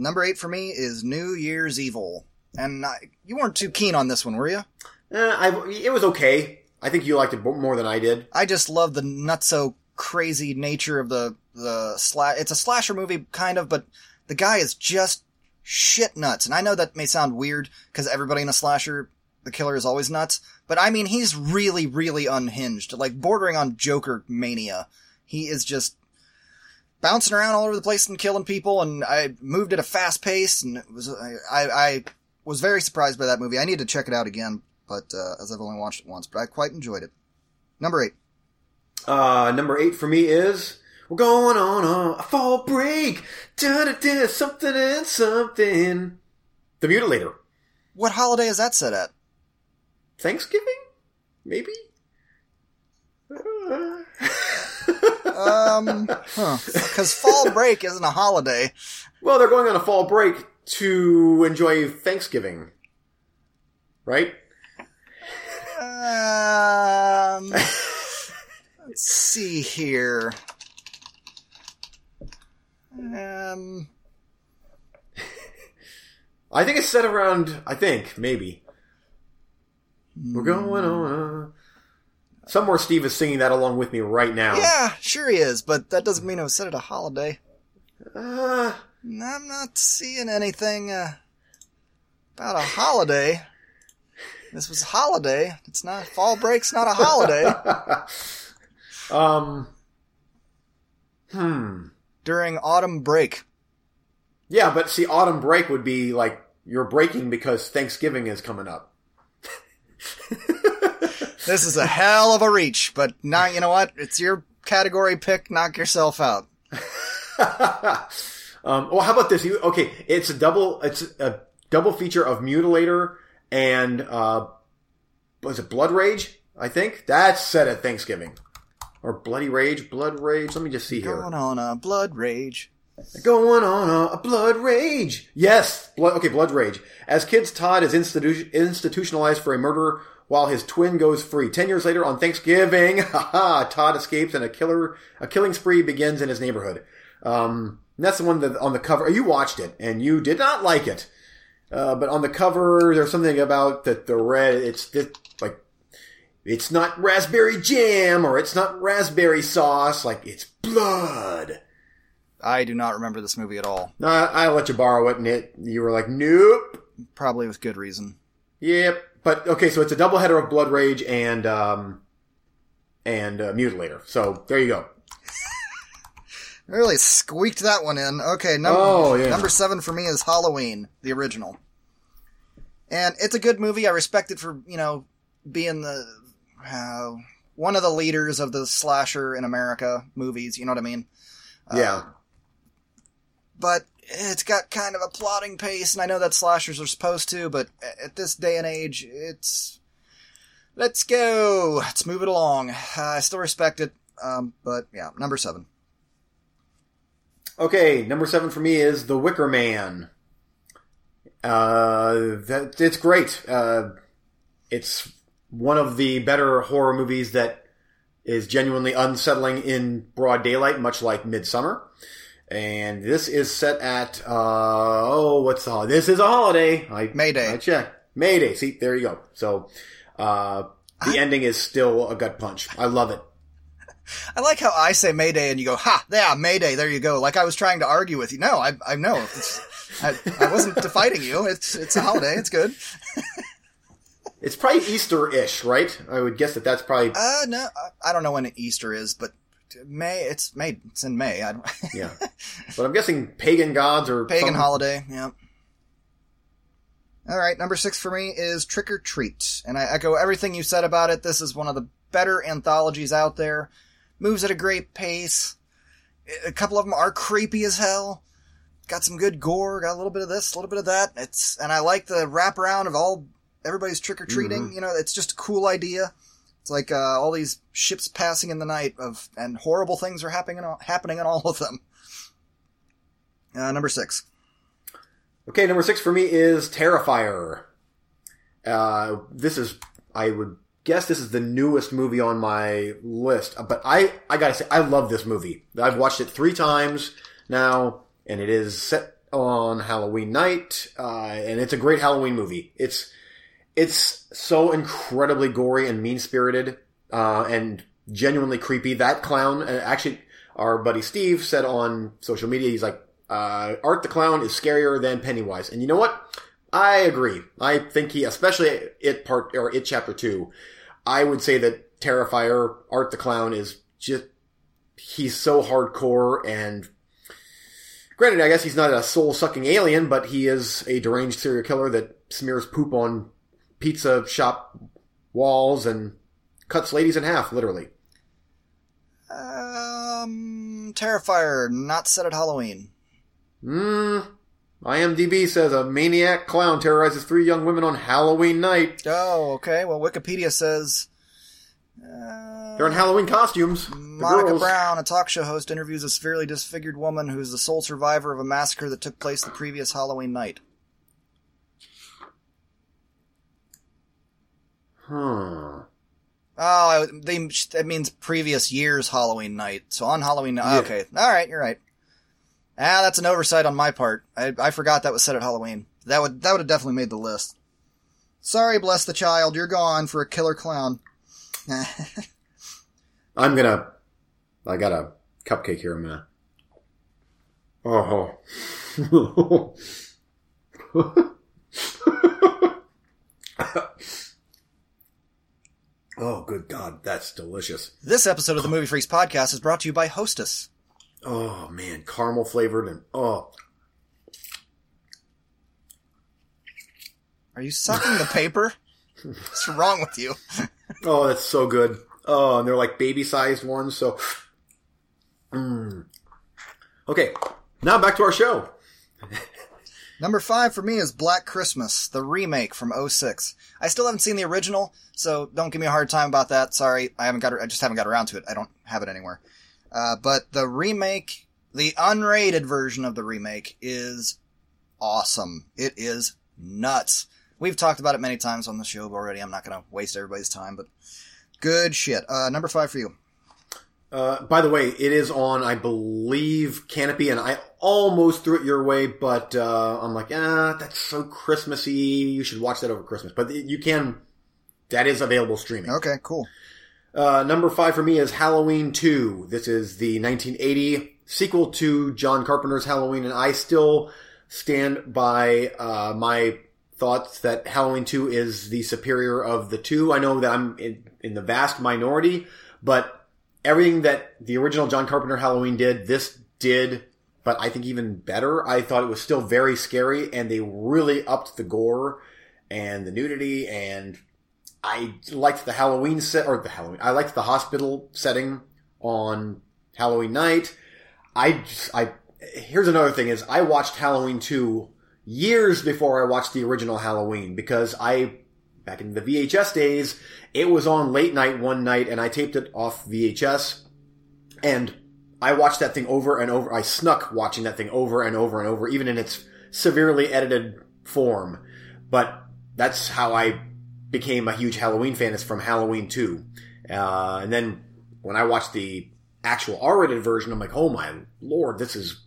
Number eight for me is New Year's Evil. And I, you weren't too keen on this one, were you? Uh, I, it was okay. I think you liked it more than I did. I just love the nutso crazy nature of the the sla- It's a slasher movie, kind of, but the guy is just shit nuts. And I know that may sound weird because everybody in a slasher, the killer is always nuts. But I mean, he's really, really unhinged, like bordering on Joker mania. He is just bouncing around all over the place and killing people. And I moved at a fast pace, and it was I, I, I was very surprised by that movie. I need to check it out again, but uh, as I've only watched it once, but I quite enjoyed it. Number eight. Uh, number eight for me is we're going on a fall break. Da da da, something and something. The Mutilator. What holiday is that set at? Thanksgiving? Maybe? Um, because fall break isn't a holiday. Well, they're going on a fall break to enjoy Thanksgiving, right? Um, let's see here. Um, I think it's set around. I think maybe we're going on. Somewhere, Steve is singing that along with me right now. yeah, sure he is, but that doesn't mean it was set at a holiday. Uh, I'm not seeing anything uh, about a holiday. This was a holiday. It's not fall break's not a holiday. um. Hmm. During autumn break. Yeah, but see, autumn break would be like you're breaking because Thanksgiving is coming up. This is a hell of a reach, but now you know what? It's your category pick. Knock yourself out. um, well, how about this? You, okay, it's a double. It's a double feature of Mutilator and uh, was it Blood Rage? I think that's set at Thanksgiving or Bloody Rage, Blood Rage. Let me just see here. Going on a blood rage. Going on a, a blood rage. Yes. Blood, okay, blood rage. As kids, Todd is institu- institutionalized for a murder while his twin goes free. Ten years later, on Thanksgiving, haha, Todd escapes and a killer, a killing spree begins in his neighborhood. Um, that's the one that on the cover. You watched it and you did not like it. Uh, but on the cover, there's something about that the red. It's it, like it's not raspberry jam or it's not raspberry sauce. Like it's blood. I do not remember this movie at all. No, I, I let you borrow it, and it you were like, nope. Probably with good reason. Yep. But okay, so it's a double header of Blood Rage and um and uh, Mutilator. So there you go. Really squeaked that one in. Okay, number Oh, yeah. number seven for me is Halloween, the original, and it's a good movie. I respect it for you know being the uh, one of the leaders of the slasher in America movies. You know what I mean? Yeah. but it's got kind of a plotting pace, and I know that slashers are supposed to, but at this day and age, it's let's go, let's move it along. Uh, I still respect it, um, but yeah, number seven. Okay, number seven for me is The Wicker Man. Uh, that it's great. Uh, it's one of the better horror movies that is genuinely unsettling in broad daylight, much like Midsommar. And this is set at uh, oh, what's the holiday? This is a holiday. I May Day. I checked. May Day. See, there you go. So, uh, the ending is still a gut punch. I love it. I like how I say Mayday and you go, ha, yeah, Mayday, there you go. Like I was trying to argue with you. No, I, I know. It's, I, I wasn't fighting you. It's, it's a holiday. It's good. It's probably Easter-ish, right? I would guess that that's probably Uh, no, I- I don't know when Easter is, but May, it's May, it's in May. I don't, Yeah. but I'm guessing pagan gods or pagan some- holiday. Yeah. All right, number six for me is Trick 'r Treat, and I echo everything you said about it. This is one of the better anthologies out there. Moves at a great pace. A couple of them are creepy as hell. Got some good gore. Got a little bit of this, a little bit of that. It's and I like the wraparound of all everybody's trick or treating. Mm-hmm. You know, it's just a cool idea. It's like uh, all these ships passing in the night of, and horrible things are happening in all, happening in all of them. Uh, number six. Okay, number six for me is Terrifier. Uh, this is, I would guess this is the newest movie on my list, Uh, but I, I gotta say, I love this movie. I've watched it three times now, and it is set on Halloween night, uh, and it's a great Halloween movie. It's, it's so incredibly gory and mean-spirited, uh, and genuinely creepy. That clown, uh, actually, our buddy Steve said on social media, he's like, uh, Art the Clown is scarier than Pennywise. And you know what? I agree. I think he, especially it part, or it chapter two, I would say that Terrifier, Art the Clown is just, he's so hardcore and granted, I guess he's not a soul sucking alien, but he is a deranged serial killer that smears poop on pizza shop walls and cuts ladies in half, literally. Um, Terrifier, not set at Halloween. Hmm. IMDb says a maniac clown terrorizes three young women on Halloween night. Oh, okay. Well, Wikipedia says They're in Halloween costumes. Monica girls. Brown, a talk show host, interviews a severely disfigured woman who is the sole survivor of a massacre that took place the previous Halloween night. Hmm. Oh, they, that means previous year's Halloween night. So on Halloween night. Yeah. Okay. All right, you're right. Ah, that's an oversight on my part. I, I forgot that was set at Halloween. That would that would have definitely made the list. Sorry, bless the child. You're gone for a killer clown. I'm gonna. I got a cupcake here. I'm gonna. Oh. oh, good God, that's delicious. this episode of the Movie Freaks podcast is brought to you by Hostess. Oh man, caramel flavored and oh, Are you sucking the paper? What's wrong with you? oh, that's so good. Oh, and they're like baby sized ones. So, mm. okay, now back to our show. Number five for me is Black Christmas, the remake from 06. I still haven't seen the original, so don't give me a hard time about that. Sorry, I haven't got. I just haven't got around to it. I don't have it anywhere. Uh, but the remake, the unrated version of the remake, is awesome. It is nuts. We've talked about it many times on the show already. I'm not going to waste everybody's time, but good shit. Uh, number five for you. Uh, by the way, it is on, I believe, Kanopy, and I almost threw it your way, but uh, I'm like, ah, that's so Christmassy. You should watch that over Christmas. But you can. That is available streaming. Okay, cool. Uh, number five for me is Halloween 2. This is the 1980 sequel to John Carpenter's Halloween, and I still stand by uh, my thoughts that Halloween 2 is the superior of the two. I know that I'm in, in the vast minority, but everything that the original John Carpenter Halloween did, this did, but I think even better. I thought it was still very scary, and they really upped the gore and the nudity and I liked the Halloween set or the Halloween. I liked the hospital setting on Halloween night. I just, I here's another thing is I watched Halloween 2 years before I watched the original Halloween because I back in the VHS days, it was on late night one night and I taped it off VHS and I watched that thing over and over. I snuck watching that thing over and over and over, even in its severely edited form. But that's how I became a huge Halloween fan. Is from Halloween 2. Uh, and then when I watched the actual R-rated version, I'm like, oh my lord, this is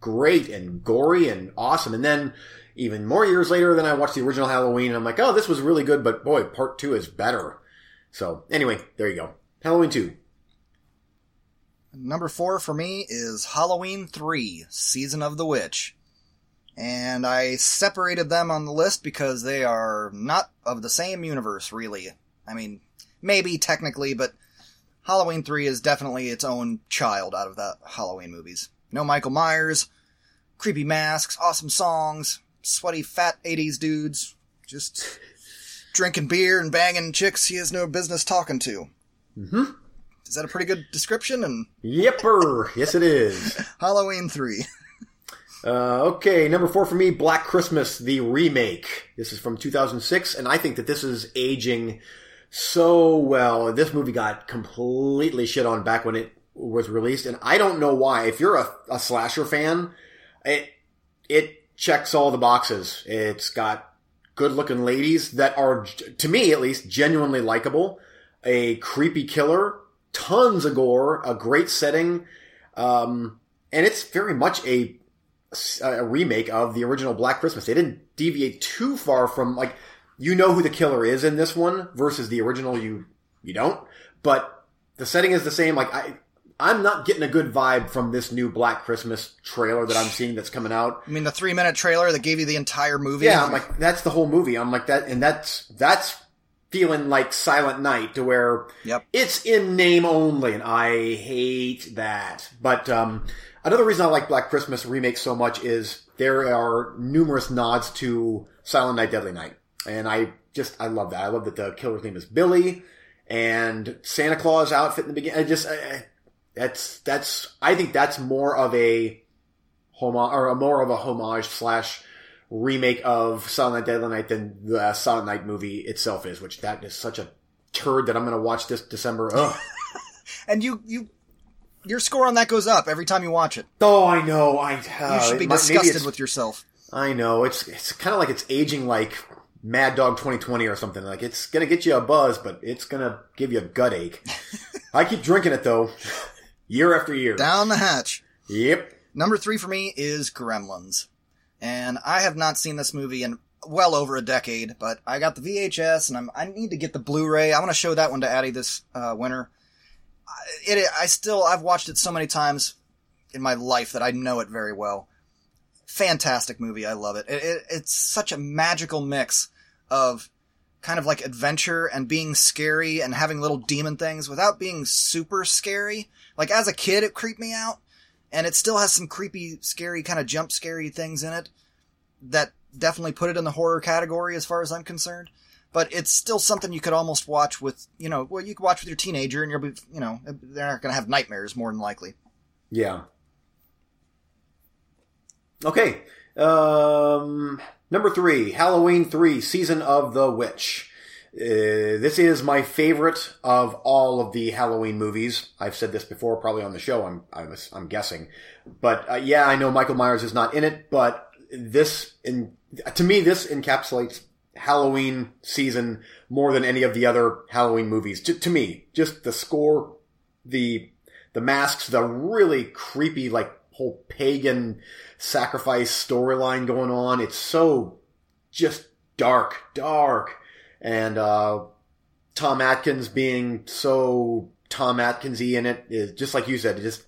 great and gory and awesome. And then even more years later, then I watched the original Halloween, and I'm like, oh, this was really good, but boy, part two is better. So anyway, there you go. Halloween 2. Number four for me is Halloween 3, Season of the Witch. And I separated them on the list because they are not of the same universe, really. I mean, maybe technically, but Halloween 3 is definitely its own child out of the Halloween movies. No Michael Myers, creepy masks, awesome songs, sweaty fat 80s dudes, just drinking beer and banging chicks he has no business talking to. Mm-hmm. Is that a pretty good description? And Yepper. yes, it is. Halloween 3. Uh, okay, number four for me, Black Christmas, the remake. This is from 2006, and I think that this is aging so well. This movie got completely shit on back when it was released, and I don't know why. If you're a, a slasher fan, it it checks all the boxes. It's got good looking ladies that are, to me at least, genuinely likable. A creepy killer, tons of gore, a great setting, um, and it's very much a a remake of the original Black Christmas. They didn't deviate too far from like you know who the killer is in this one versus the original. You you don't, but the setting is the same. Like I. I'm not getting a good vibe from this new Black Christmas trailer that I'm seeing that's coming out. I mean, the three minute trailer that gave you the entire movie. Yeah, I'm like that's the whole movie. I'm like that, and that's that's feeling like Silent Night to where Yep. it's in name only, and I hate that. But um, another reason I like Black Christmas remake so much is there are numerous nods to Silent Night, Deadly Night, and I just I love that. I love that the killer's name is Billy, and Santa Claus outfit in the beginning. I just I, that's that's I think that's more of a homage or a more of a homage slash remake of Silent Night Deadly Night than the Silent Night movie itself is, which that is such a turd that I'm going to watch this December. And you, you, your score on that goes up every time you watch it. oh, I know. I You uh, should be it might- maybe disgusted with yourself. I know. It's it's kind of like it's aging like Mad Dog 2020 or something. Like it's gonna get you a buzz, but it's gonna give you a gut ache. I keep drinking it though, year after year. Down the hatch. Yep. Number three for me is Gremlins. And I have not seen this movie in well over a decade, but I got the VHS and I'm, I need to get the Blu-ray. I want to show that one to Addie this uh, winter. I- It, I still, I've watched it so many times in my life that I know it very well. Fantastic movie. I love it. It, it. It's such a magical mix of kind of like adventure and being scary and having little demon things without being super scary. Like as a kid, it creeped me out and it still has some creepy, scary, kind of jump scary things in it that definitely put it in the horror category as far as I'm concerned. But it's still something you could almost watch with, you know, well, you could watch with your teenager and you'll be, you know, they're not going to have nightmares more than likely. Yeah. Okay. Um, number three, Halloween three, season of the witch. Uh, this is my favorite of all of the Halloween movies. I've said this before, probably on the show. I'm I was, I'm guessing, but uh, yeah, I know Michael Myers is not in it, but this in to me this encapsulates Halloween season more than any of the other Halloween movies. To, to me, just the score, the the masks, the really creepy like whole pagan sacrifice storyline going on. It's so just dark, dark, and uh, Tom Atkins being so Tom Atkinsy in it is just like you said, just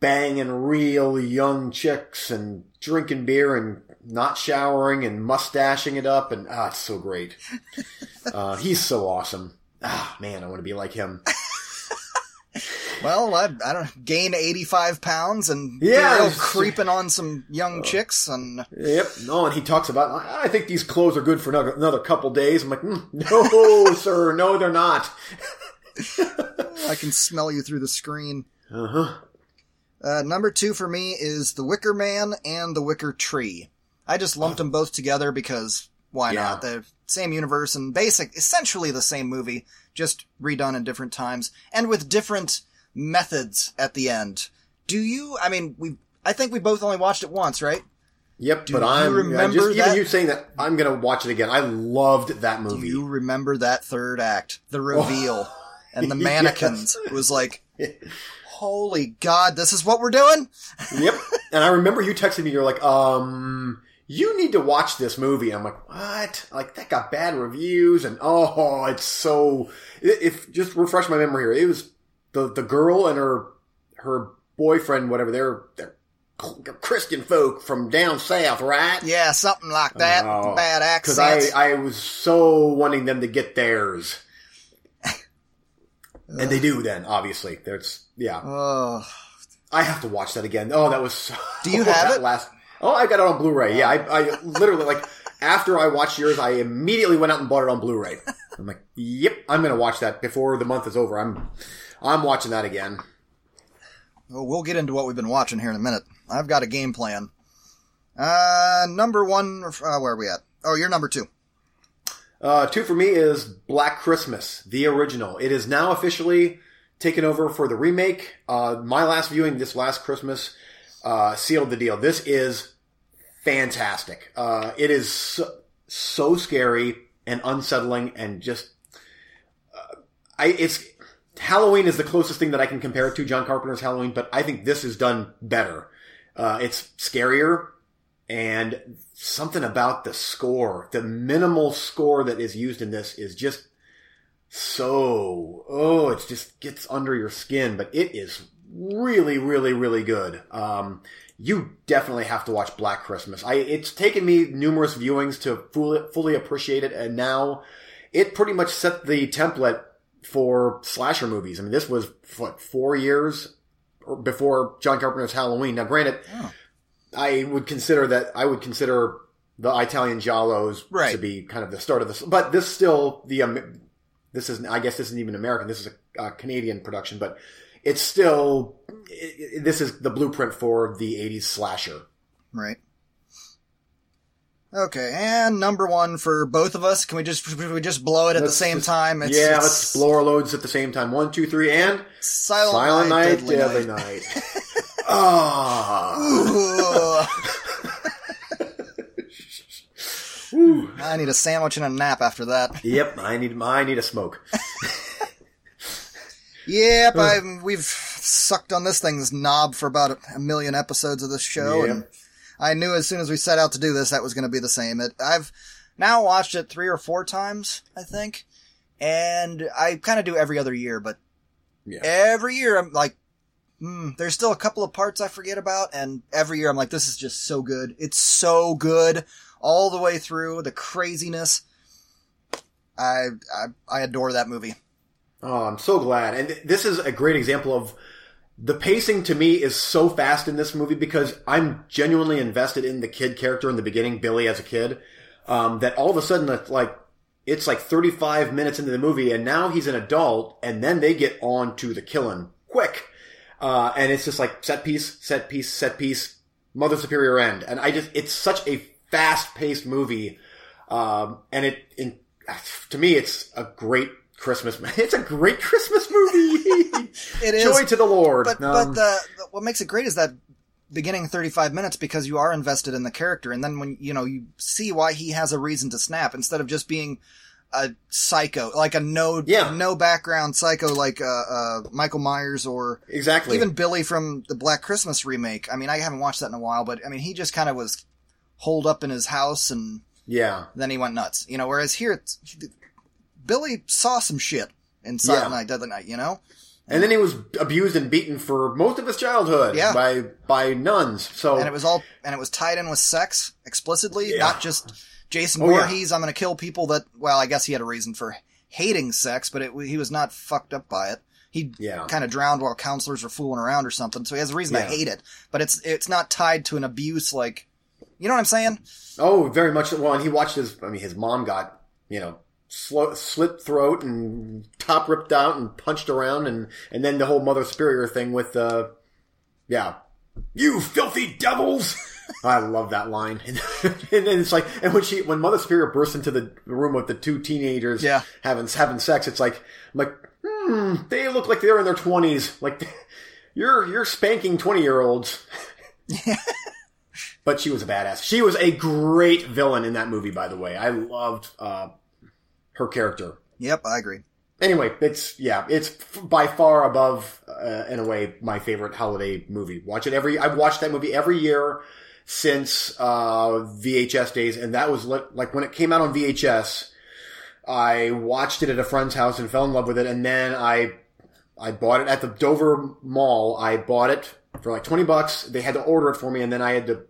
banging real young chicks and drinking beer and not showering and mustaching it up and ah, it's so great. uh, he's so awesome. Ah, man, I want to be like him. Well, I, I don't gain 85 pounds and be Yeah, real it's- creeping on some young chicks and Yep. No, and he talks about, I think these clothes are good for another, another couple days. I'm like, mm, no, sir, no, they're not. I can smell you through the screen. Uh huh. Uh, number two for me is The Wicker Man and The Wicker Tree. I just lumped them both together because why Yeah. not? The same universe and basic, essentially the same movie, just redone in different times and with different methods at the end. Do you? I mean, we. I think we both only watched it once, right? Yep, Do but I'm remember just even that? you saying that I'm gonna watch it again. I loved that movie. Do you remember that third act, the reveal, and the mannequins? It was like, holy God, this is what we're doing. yep. And I remember you texting me. You're like, um, you need to watch this movie. I'm like, what? Like that got bad reviews, and oh, it's so. If just refresh my memory here, it was the the girl and her her boyfriend, whatever. They're they're Christian folk from down south, right? Yeah, something like that. Oh, Bad Because. I, I was so wanting them to get theirs. and they do then, obviously. There's, yeah. oh, I have to watch that again. Oh, that was so. Do you have that it? Last, oh, I got it on Blu-ray. Yeah, I, I literally, like, after I watched yours, I immediately went out and bought it on Blu-ray. I'm like, yep, I'm to watch that before the month is over. I'm, I'm watching that again. well, we'll get into what we've been watching here in a minute. I've got a game plan. Uh, number one, uh, where are we at? Oh, you're number two. Uh, two for me is Black Christmas, the original. It is now officially taken over for the remake. Uh, my last viewing this last Christmas uh, sealed the deal. This is fantastic. Uh, it is so, so scary and unsettling and just uh, I it's Halloween is the closest thing that I can compare it to John Carpenter's Halloween, but I think this is done better. Uh, it's scarier and something about the score, the minimal score that is used in this is just so, oh, it just gets under your skin, but it is really, really, really good. Um, you definitely have to watch Black Christmas. I, it's taken me numerous viewings to fully, fully appreciate it, and now it pretty much set the template for slasher movies. I mean, this was, what, four years before John Carpenter's Halloween. Now, granted, Oh. I would consider that I would consider the Italian Giallos Right. to be kind of the start of this, but this still the um, this is I guess this isn't even American. This is a, a Canadian production, but it's still it, it- this is the blueprint for the '80s slasher. Right. Okay, and number one for both of us. Can we just can we just blow it at Let's the same time? It's, yeah, it's let's blow our loads at the same time. One, two, three, and Silent, Silent Night, Night, Deadly, Night. Night. Ah. Ooh. I need a sandwich and a nap after that. Yep, I need I need a smoke. Yep, I we've sucked on this thing's knob for about a, million episodes of this show, Yep. and I knew as soon as we set out to do this that was going to be the same. It, I've now watched it three or four times, I think, and I kind of do every other year, but Yeah. every year I'm like, hmm, there's still a couple of parts I forget about, and every year I'm like, this is just so good. It's so good all the way through the craziness. I I, I adore that movie. Oh, I'm so glad. And th- this is a great example of the pacing to me is so fast in this movie because I'm genuinely invested in the kid character in the beginning, Billy as a kid, um, that all of a sudden, it's like, it's like 35 minutes into the movie and now he's an adult and then they get on to the killing quick. Uh, and it's just like set piece, set piece, set piece, Mother Superior end. And I just, it's such a fast paced movie. Um, and it, in, to me, it's a great Christmas. It's a great Christmas movie. It is. Joy to the Lord. But Um, but the, the what makes it great is that beginning 35 minutes because you are invested in the character, and then when you know you see why he has a reason to snap instead of just being a psycho, like a no Yeah. no background psycho like uh, uh, Michael Myers or exactly. even Billy from the Black Christmas remake. I mean, I haven't watched that in a while, but I mean, he just kind of was holed up in his house and yeah. then he went nuts, you know. Whereas here, it's, Billy saw some shit in Silent Yeah. Night, Deadly Night, you know. And then he was abused and beaten for most of his childhood Yeah. by by nuns. So and it was all and it was tied in with sex explicitly, Yeah. not just Jason Oh, yeah. Voorhees. I'm going to kill people that. Well, I guess he had a reason for hating sex, but it, he was not fucked up by it. He Yeah. kind of drowned while counselors were fooling around or something, so he has a reason Yeah. to hate it. But it's it's not tied to an abuse like, you know what I'm saying? oh, very much. Well, and he watched his. I mean, his mom got you know sl- slit throat and top ripped out and punched around, and and then the whole Mother Superior thing with uh, yeah, you filthy devils. I love that line, and, and then it's like, and when she, when Mother Superior bursts into the room with the two teenagers, Yeah. having having sex, it's like, I'm like, hmm, they look like they're in their twenties, like you're you're spanking twenty year olds. but she was a badass. She was a great villain in that movie, by the way. I loved uh, her character. Yep, I agree. Anyway, it's yeah, it's f- by far above, uh, in a way, my favorite holiday movie. Watch it every. I've watched that movie every year since uh, VHS days, and that was li- like when it came out on VHS. I watched it at a friend's house and fell in love with it, and then I I bought it at the Dover Mall. I bought it for like twenty bucks. They had to order it for me, and then I had to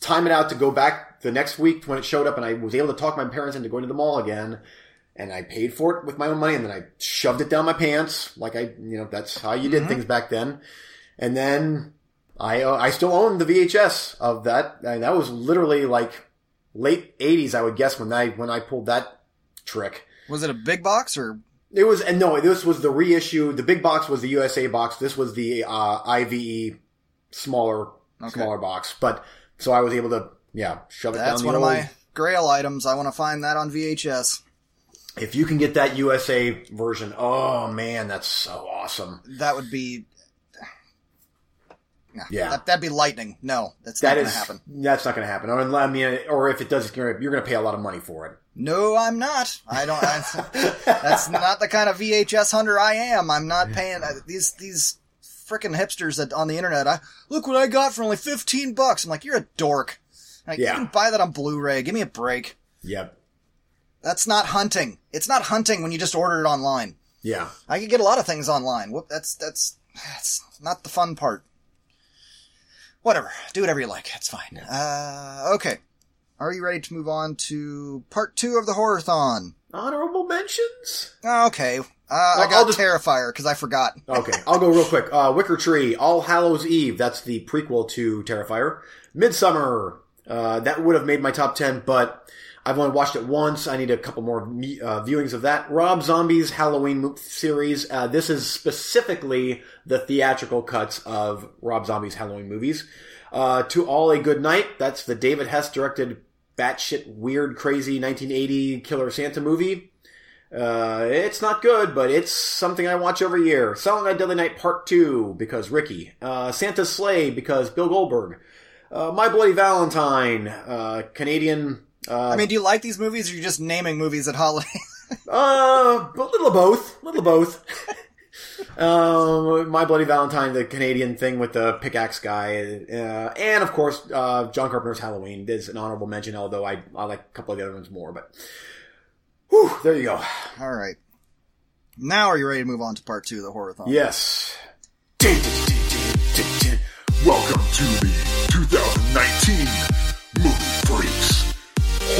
time it out to go back the next week when it showed up, and I was able to talk my parents into going to the mall again. And I paid for it with my own money, and then I shoved it down my pants, like I, you know, that's how you did things back then. And then I, uh, I still own the VHS of that. And that was literally like late '80s, I would guess, when I when I pulled that trick. Was it a big box or? It was, and no, this was the reissue. The big box was the USA box. This was the uh, IVE smaller, Okay. smaller box. But so I was able to, yeah, shove it That's down That's one the of my Grail items. I want to find that on VHS. If you can get that USA version, oh man, that's so awesome. That would be. Nah, Yeah. that, that'd be lightning. No, that's That not is going to happen. that's not going to happen. Or I mean, or if it does, you're going to pay a lot of money for it. No, I'm not. I don't. I, that's not the kind of VHS hunter I am. I'm not paying uh, these these freaking hipsters that on the internet. I look what I got for only fifteen bucks. I'm like, you're a dork. Like, Yeah. You can buy that on Blu-ray. Give me a break. Yep. That's not hunting. It's not hunting when you just order it online. Yeah. I could get a lot of things online. Whoop, that's that's that's not the fun part. Whatever. Do whatever you like. It's fine. Uh, okay. Are you ready to move on to part two of the Horrorthon? Honorable mentions. Okay. Uh, I Well, got I'll just- Terrifier because I forgot. Okay, I'll go real quick. Uh, Wicker Tree, All Hallows Eve. That's the prequel to Terrifier. Midsommar. Uh, that would have made my top ten, but I've only watched it once. I need a couple more uh, viewings of that. Rob Zombie's Halloween series. Uh, this is specifically the theatrical cuts of Rob Zombie's Halloween movies. Uh, to All a Good Night. That's the David Hess directed batshit weird, crazy 1980 Killer Santa movie. Uh, it's not good, but it's something I watch every year. Silent Night Deadly Night Part 2 because Ricky. Uh, Santa's Slay because Bill Goldberg. Uh, My Bloody Valentine, Canadian. Uh, I mean, do you like these movies, or are you just naming movies at holiday? uh, a little of both. A little of both. um, My Bloody Valentine, the Canadian thing with the pickaxe guy, uh, and of course, uh, John Carpenter's Halloween is an honorable mention. Although I I like a couple of the other ones more, but whew, there you go. All right. Now, are you ready to move on to part two of the horrorthon? Yes. Welcome to the 2019 Movie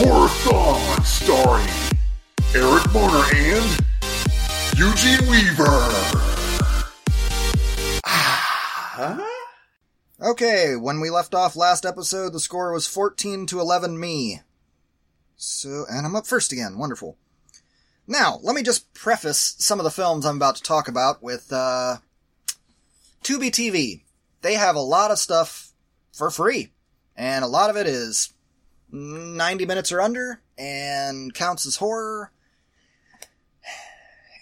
Horror-thon starring Eric Marner and Eugene Weaver. Huh? Okay, when we left off last episode, the score was 14 to 11 me. So, and I'm up first again. Wonderful. Now, let me just preface some of the films I'm about to talk about with, uh, Tubi TV. They have a lot of stuff for free. And a lot of it is 90 minutes or under and counts as horror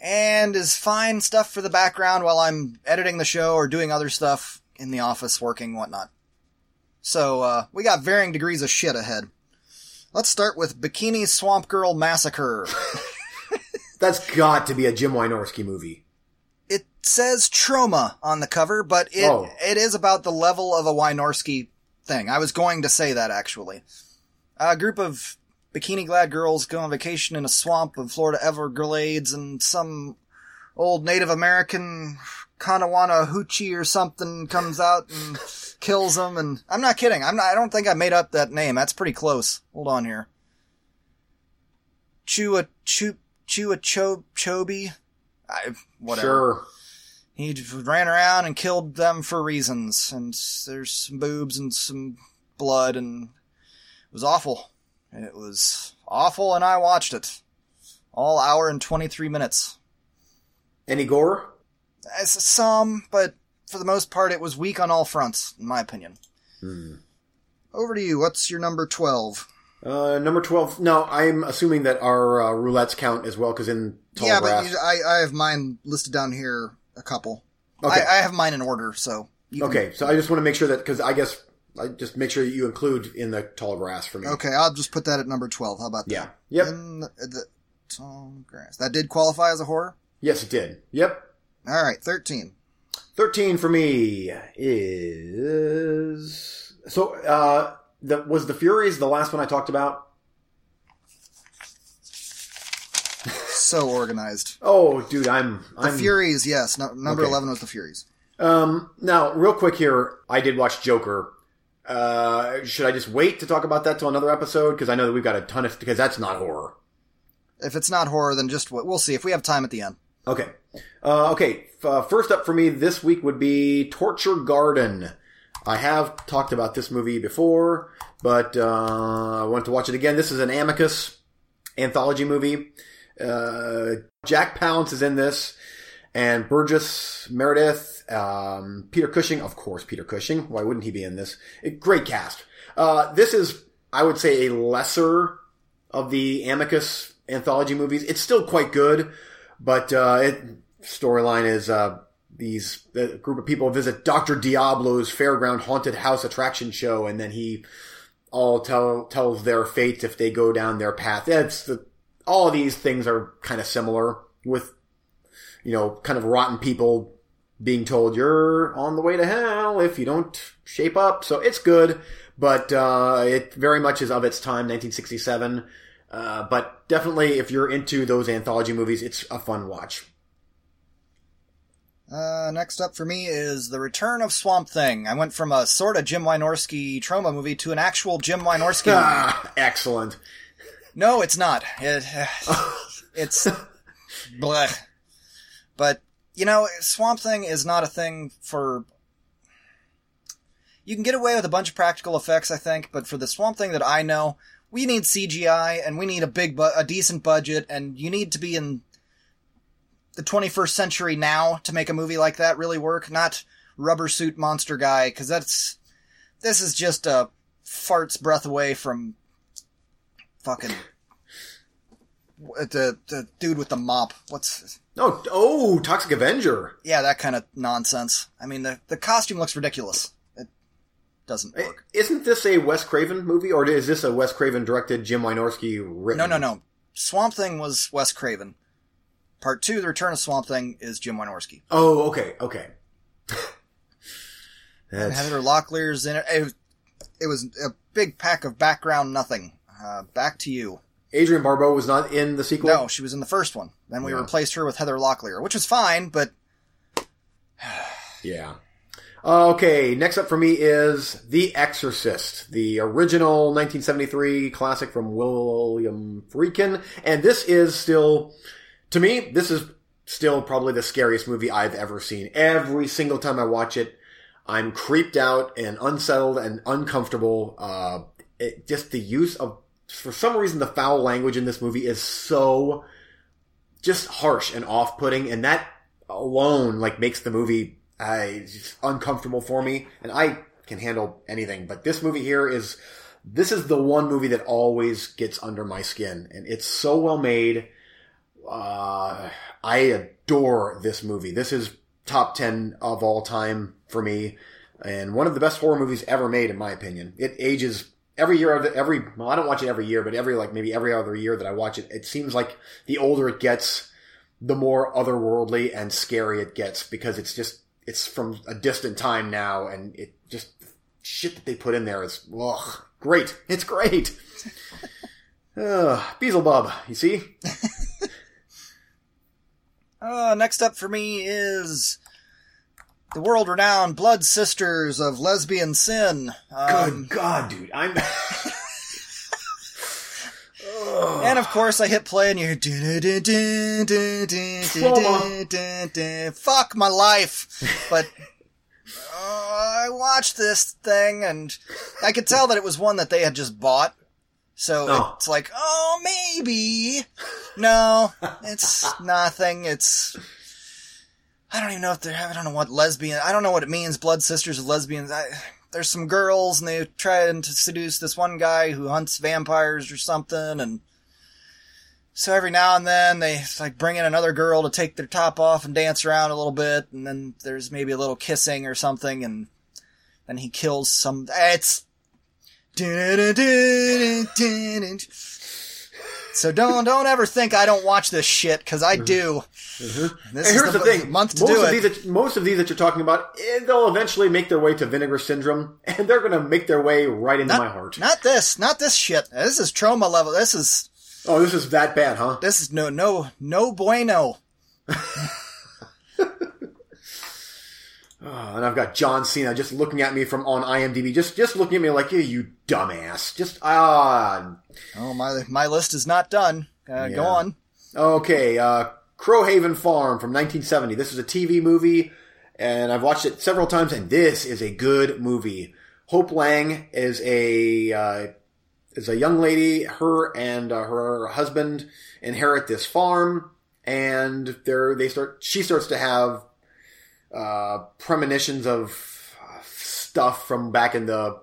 and is fine stuff for the background while I'm editing the show or doing other stuff in the office, working, whatnot. So, uh, we got varying degrees of shit ahead. Let's start with Bikini Swamp Girl Massacre. That's got to be a Jim Wynorski movie. it says Troma on the cover, but it Oh. it is about the level of a Wynorski thing. I was going to say that actually. A group of bikini clad girls go on vacation in a swamp of Florida Everglades, and some old Native American Kanawana Hoochie or something comes out and kills them. And I'm not kidding. I'm not. I don't think I made up that name. That's pretty close. Hold on here. Chua Chu Chua Cho Chobi. I whatever. Sure. He ran around and killed them for reasons, and there's some boobs and some blood, and it was awful. And it was awful, and I watched it. All hour and 23 minutes. Any gore? As some, but for the most part, it was weak on all fronts, in my opinion. Over to you. What's your number 12? Uh, number 12. No, I'm assuming that our uh, roulettes count as well, because in tall yeah, grass. but you, I, I have mine listed down here, a couple. Okay. I, I have mine in order, so. You can- Okay, so I just want to make sure that, because I guess, I just make sure you include in the tall grass for me. Okay, I'll just put that at number 12. How about that? Yeah. Yep. In the, the tall grass. That did qualify as a horror? Yes, it did. Yep. All right, 13. 13 for me is. So, uh, the, was The Furies the last one I talked about? So organized. Oh, dude, I'm. The I'm Furies, yes. No, number Okay. 11 was the Furies. Um, now, real quick here, I did watch Joker. Uh, should I just wait to talk about that till another episode? Because I know that we've got a ton of. Because that's not horror. If it's not horror, then just. We'll see if we have time at the end. Okay. Uh, okay. Uh, first up for me this week would be Torture Garden. I have talked about this movie before, but uh, I want to watch it again. This is an Amicus anthology movie. Uh, Jack Palance is in this, and Burgess Meredith, um, Peter Cushing, of course, Peter Cushing. Why wouldn't he be in this? A great cast. Uh, this is, I would say, a lesser of the Amicus anthology movies. It's still quite good, but uh, it storyline is uh, these a group of people visit Doctor Diablo's fairground haunted house attraction show, and then he all tell tells their fate if they go down their path. It's the all these things are kind of similar with you know kind of rotten people being told you're on the way to hell if you don't shape up. So it's good, but uh, it very much is of its time, 1967. Uh, but definitely, if you're into those anthology movies, it's a fun watch. Uh, next up for me is The Return of Swamp Thing. I went from a sort of Jim Wynorski Troma movie to an actual Jim Wynorski movie. Ah, excellent. No, it's not. It, it's bleh. But you know, Swamp Thing is not a thing for. You can get away with a bunch of practical effects, I think, but for the Swamp Thing that I know, we need CGI and we need a big, bu- a decent budget, and you need to be in the 21st century now to make a movie like that really work. Not rubber suit monster guy, because that's this is just a fart's breath away from fucking the the dude with the mop. What's Oh, oh, Toxic Avenger. yeah, that kind of nonsense. I mean, the the costume looks ridiculous. It doesn't work. Isn't this a Wes Craven movie, or is this a Wes Craven directed, Jim Wynorski written? No, no, no. Swamp Thing was Wes Craven. Part two, The Return of Swamp Thing, is Jim Wynorski. Oh, okay, okay. And Heather Locklear's in it. It was, it was a big pack of background nothing. Uh, back to you. Adrienne Barbeau was not in the sequel. No, she was in the first one. Then we Yeah. replaced her with Heather Locklear, which was fine, but Yeah. Okay, next up for me is The Exorcist, the original 1973 classic from William Friedkin. And this is still, to me, this is still probably the scariest movie I've ever seen. Every single time I watch it, I'm creeped out and unsettled and uncomfortable. Uh, it, just the use of, for some reason, the foul language in this movie is so just harsh and off-putting, and that alone like makes the movie uh, uncomfortable for me. And I can handle anything, but this movie here is this is the one movie that always gets under my skin, and it's so well made. Uh, I adore this movie. This is top ten of all time for me, and one of the best horror movies ever made, in my opinion. It ages every year of every well, I don't watch it every year, but every like maybe every other year that I watch it, it seems like the older it gets, the more otherworldly and scary it gets because it's just it's from a distant time now, and it just shit that they put in there is ugh, great. It's great. uh, Beelzebub, you see? uh, next up for me is the world-renowned Blood Sisters of Lesbian Sin. Um, Good God, dude, I'm. And of course, I hit play and you hear. Fuck my life. But uh, I watched this thing and I could tell that it was one that they had just bought. So Oh. it's like, oh, maybe. No, it's nothing. It's. I don't even know if they're. I don't know what lesbian. I don't know what it means. Blood sisters of lesbians. I, there's some girls and they're trying to seduce this one guy who hunts vampires or something and so every now and then they like bring in another girl to take their top off and dance around a little bit and then there's maybe a little kissing or something and then he kills some it's so don't don't ever think I don't watch this shit because I do. This And is here's the, thing: month to most do of it. these, that, most of these that you're talking about, eh, they'll eventually make their way to Vinegar Syndrome, and they're going to make their way right into not, my heart. Not this, not this shit. This is Troma level. This is oh, this is that bad, huh? this is no no no bueno. Oh, and I've got John Cena just looking at me from on IMDb, just just looking at me like, "Yeah, you dumbass." Just ah, Oh my my list is not done. Uh, Go on. Okay, uh, Crowhaven Farm from 1970. This is a TV movie, and I've watched it several times, and this is a good movie. Hope Lange is a uh, is a young lady. Her and uh, her husband inherit this farm, and they're they start. She starts to have uh, premonitions of uh, stuff from back in the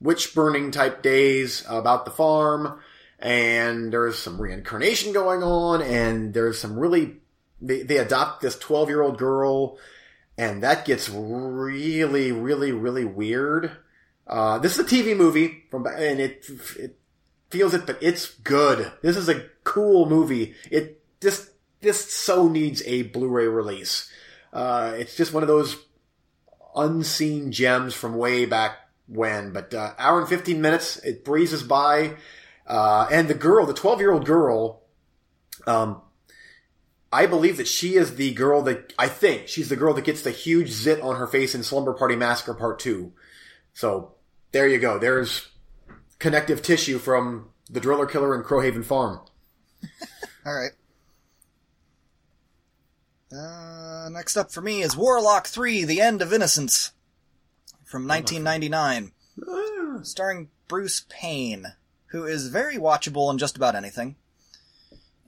witch burning type days about the farm. And there's some reincarnation going on and there's some really they, they adopt this 12 year old girl and that gets really really really weird. Uh, this is a tv movie from and it it feels it but it's good. This is a cool movie. It this this so needs a blu-ray release uh, it's just one of those unseen gems from way back when. But uh, hour and fifteen minutes, it breezes by, uh, and the girl, the twelve-year-old girl, um, I believe that she is the girl that I think she's the girl that gets the huge zit on her face in Slumber Party Massacre Part Two. So there you go. There's connective tissue from the Driller Killer and Crowhaven Farm. All right. Uh, next up for me is Warlock 3 The End of Innocence from 1999, starring Bruce Payne, who is very watchable in just about anything.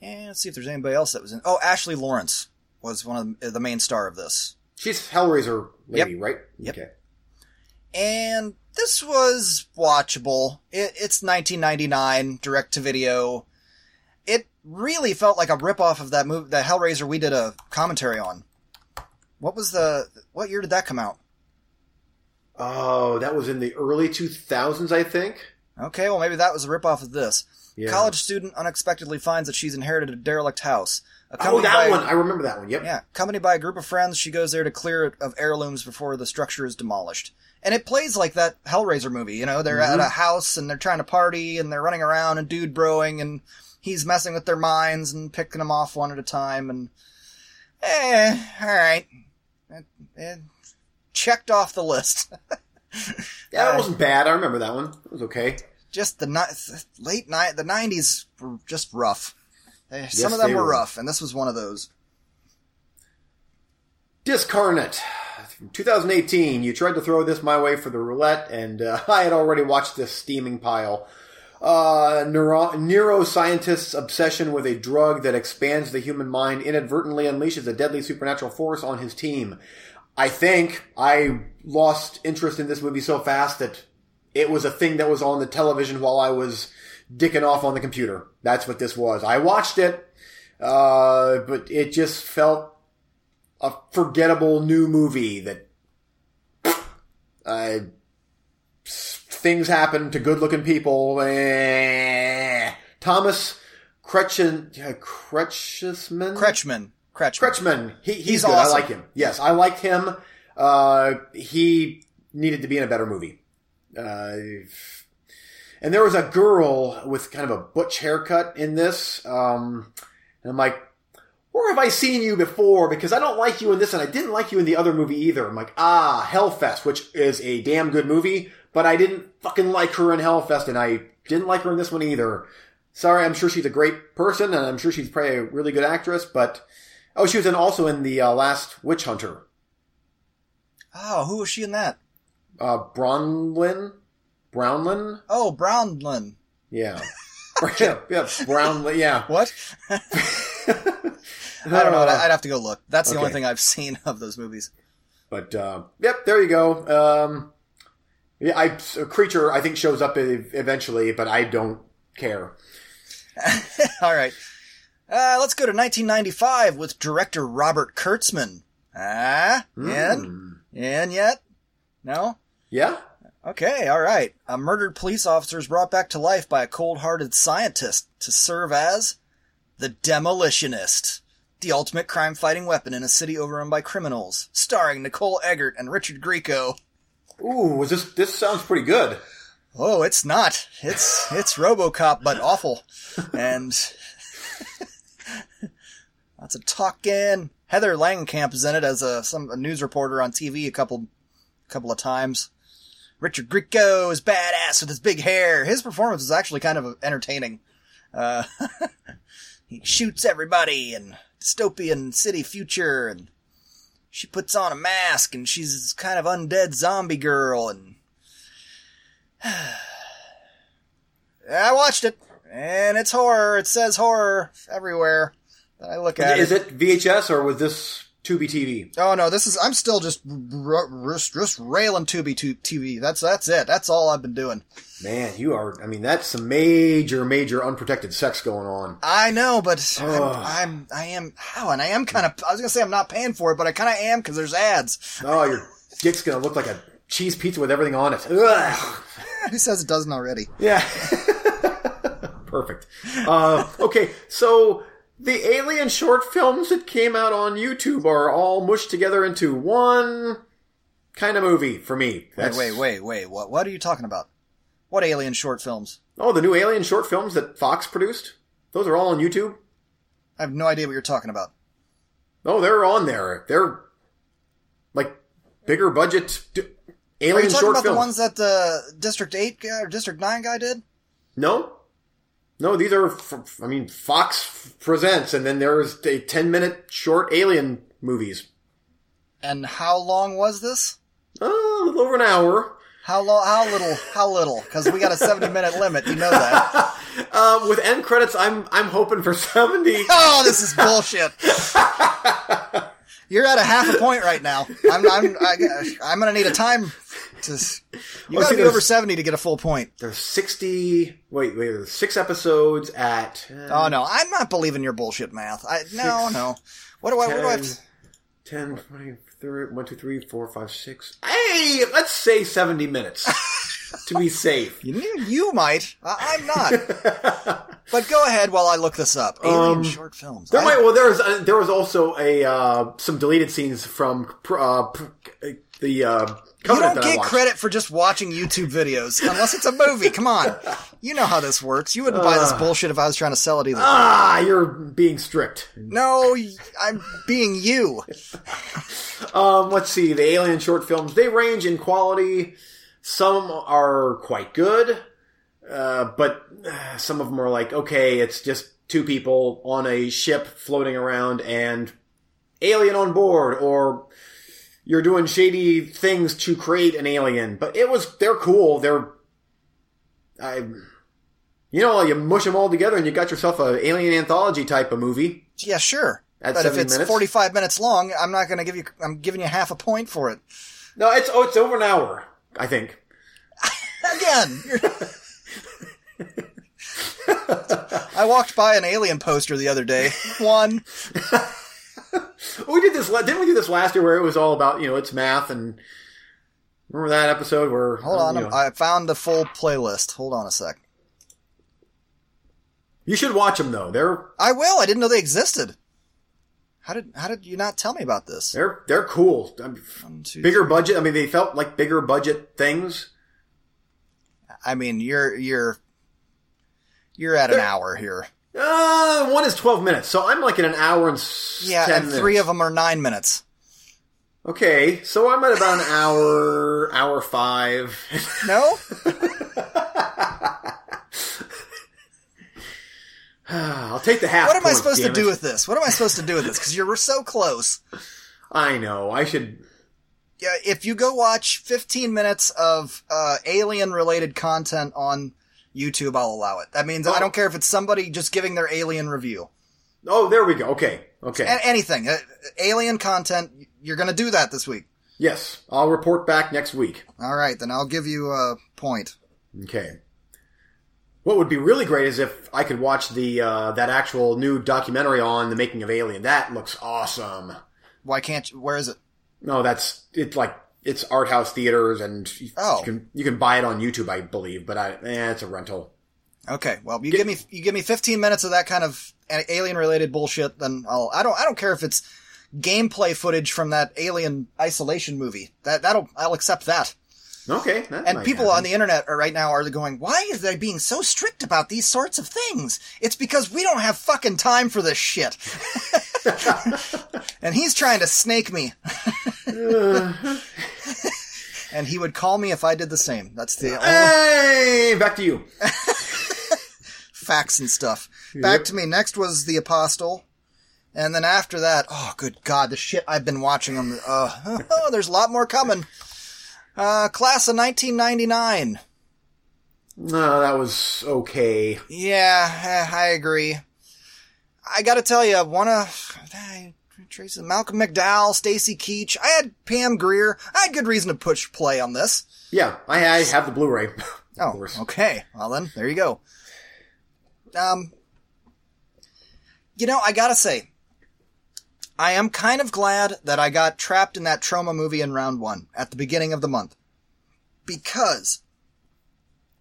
And let's see if there's anybody else that was in. Oh, Ashley Laurence was one of the, the main star of this. She's Hellraiser lady, right? Yep. Okay. And this was watchable. It, it's 1999, direct to video. Really felt like a ripoff of that movie, the Hellraiser we did a commentary on. What was the, what year did that come out? Oh, that was in the early 2000s, I think. Okay, well maybe that was a ripoff of this. Yeah. College student unexpectedly finds that she's inherited a derelict house. Oh, that by- one. I remember that one. Yep. Yeah, accompanied by a group of friends, she goes there to clear it of heirlooms before the structure is demolished. And it plays like that Hellraiser movie, you know, they're at mm-hmm. a house and they're trying to party and they're running around and dude broing and he's messing with their minds and picking them off one at a time and eh, alright. it, eh, checked off the list. Yeah, that Uh, wasn't bad. I remember that one. It was okay. just the ni- late night, the nineties were just rough. Eh, Some of them were were. rough, and this was one of those. Discarnate. 2018, you tried to throw this my way for the roulette, and uh, I had already watched this steaming pile. Uh, neuro- neuroscientist's obsession with a drug that expands the human mind inadvertently unleashes a deadly supernatural force on his team. I think I lost interest in this movie so fast that it was a thing that was on the television while I was dicking off on the computer. That's what this was. I watched it, uh, but it just felt a forgettable new movie that s- things happen to good-looking people. Eh. Thomas Kretchen, Kretschman? Kretschmann. He, he's, He's good. awesome. I like him. Yes, I like him. Uh, he needed to be in a better movie. Uh, and there was a girl with kind of a butch haircut in this. Um, and I'm like, where have I seen you before? Because I don't like you in this, and I didn't like you in the other movie either. I'm like, ah, Hellfest, which is a damn good movie, but I didn't fucking like her in Hellfest, and I didn't like her in this one either. Sorry, I'm sure she's a great person, and I'm sure she's probably a really good actress, but oh, she was in also in the uh, last Witch Hunter. Oh, who was she in that? Uh, Bronlin, Brownlin, Oh, Brownlin. yeah, yeah, yeah, Brownlin, yeah. What? I don't know. I'd I'd have to go look. That's the only thing I've seen of those movies. But uh, yep, there you go. Um, yeah, I, a creature I think shows up eventually, but I don't care. All right. Uh, let's go to 1995 with director Robert Kurtzman. Ah, and Hmm. and yet, no. Yeah, Okay, all right. A murdered police officer is brought back to life by a cold-hearted scientist to serve as the demolitionist, the ultimate crime-fighting weapon in a city overrun by criminals. Starring Nicole Eggert and Richard Grieco. Ooh, this? This sounds pretty good. Oh, it's not. It's it's RoboCop, but awful. And lots of talking. Heather Langenkamp is in it as a some a news reporter on TV a couple couple of times. Richard Grieco is badass with his big hair. His performance is actually kind of entertaining. Uh, he shoots everybody and dystopian city future and she puts on a mask and she's this kind of undead zombie girl and I watched it, and it's horror. It says horror everywhere that I look at. Is it VHS or was this Tubi TV? Oh no, this is. I'm still just just, just railing Tubi to TV. That's that's it. That's all I've been doing. Man, you are. I mean, that's some major, major unprotected sex going on. I know, but I'm, I'm I am how, and I am kind of. I was gonna say I'm not paying for it, but I kind of am because there's ads. Oh, your dick's gonna look like a cheese pizza with everything on it. Ugh. Who says it doesn't already? Yeah. Perfect. Uh, okay, so the Alien short films that came out on YouTube are all mushed together into one kind of movie for me. Wait, That's, wait, wait, wait. What what are you talking about? What alien short films? Oh, the new Alien short films that Fox produced? Those are all on YouTube? I have no idea what you're talking about. Oh, they're on there. They're like bigger budget d- Are you talking about films. the ones that the District Eight guy or District Nine guy did? No, no, these are. f- I mean, Fox presents, and then there's a ten minute short Alien movies. And how long was this? Oh, a little over an hour. How long? How little? How little? Because we got a seventy-minute limit. You know that. Uh, with end credits, I'm I'm hoping for seventy. Oh, this is bullshit. You're at a half a point right now. I'm I'm I, I'm gonna need a time to. You gotta be over 70 to get a full point. There's 60, wait, wait, there's six episodes at, uh, Oh no, I'm not believing your bullshit math. I no, Six, no. What do I? What do I? Have 10, to, 10, 20, 30, 1, 2, 3, 4, 5, 6. Hey, let's say 70 minutes to be safe. you, you might. I, I'm not. But go ahead while I look this up. Alien Um, short films. There I- might, well, there was, uh, there was also a, uh, some deleted scenes from, uh, the, uh, you don't get credit for just watching YouTube videos unless it's a movie. Come on, you know how this works. You wouldn't buy this bullshit if I was trying to sell it either. Ah, you're being strict. no, I'm being you. Um, let's see. The Alien short films, they range in quality. Some are quite good, uh, but uh, some of them are like, okay, it's just two people on a ship floating around and alien on board, or you're doing shady things to create an alien. But it was, they're cool. They're, I, you know, you mush them all together and you got yourself a alien anthology type of movie. Yeah, sure. At but if it's minutes? 45 minutes long, I'm not going to give you. I'm giving you half a point for it. No, it's, oh, it's over an hour, I think. Again. I walked by an alien poster the other day. One. We did this. Didn't we do this last year where it was all about you know it's math and remember that episode where Hold on. know, I found the full playlist. Hold on a sec. you should watch them though. They're I will. I didn't know they existed. How did How did you not tell me about this? they're they're cool. I mean, One, two, bigger budget. I mean, they felt like bigger budget things. I mean, you're you're you're at an They're- hour here. Uh, one is twelve minutes, so I'm like in an hour and Yeah, 10 and minutes. three of them are nine minutes. Okay, so I'm at about an hour, hour five. No. I'll take the half. What am I supposed to do with this? What am I supposed to do with this? Because you're so close. I know. I should. Yeah, if you go watch 15 minutes of uh, alien-related content on YouTube, I'll allow it. That means I Oh. don't care if it's somebody just giving their alien review. Oh, there we go. Okay, okay. A- anything. Uh, alien content, you're going to do that this week. yes, I'll report back next week. All right, then I'll give you a point. Okay. What would be really great is if I could watch the uh, that actual new documentary on the making of Alien. That looks awesome. Why can't you? Where is it? No, that's it's like it's art house theaters and you, Oh. you can you can buy it on YouTube, I believe. But I eh, it's a rental. Okay, well, you give me you give me 15 minutes of that kind of alien-related bullshit, then I'll I don't I don't care if it's gameplay footage from that Alien Isolation movie. That that'll I'll accept that. Okay, that And people happen. on the internet are right now are going, why is they being so strict about these sorts of things? It's because we don't have fucking time for this shit. and he's trying to snake me. and he would call me if I did the same. That's the only Hey, back to you. facts and stuff. Back to me. Next was The Apostle. And then after that, oh, good God, the shit I've been watching them. Uh, there's a lot more coming. Uh, class of 1999. No, that was okay. Yeah, eh, I agree. I gotta tell you, one of Tracy, Malcolm McDowell, Stacy Keach. I had Pam Grier. I had good reason to push play on this. Yeah, I, I have the Blu-ray. Oh, okay. Well then, there you go. Um, you know, I gotta say, I am kind of glad that I got trapped in that Troma movie in round one at the beginning of the month. Because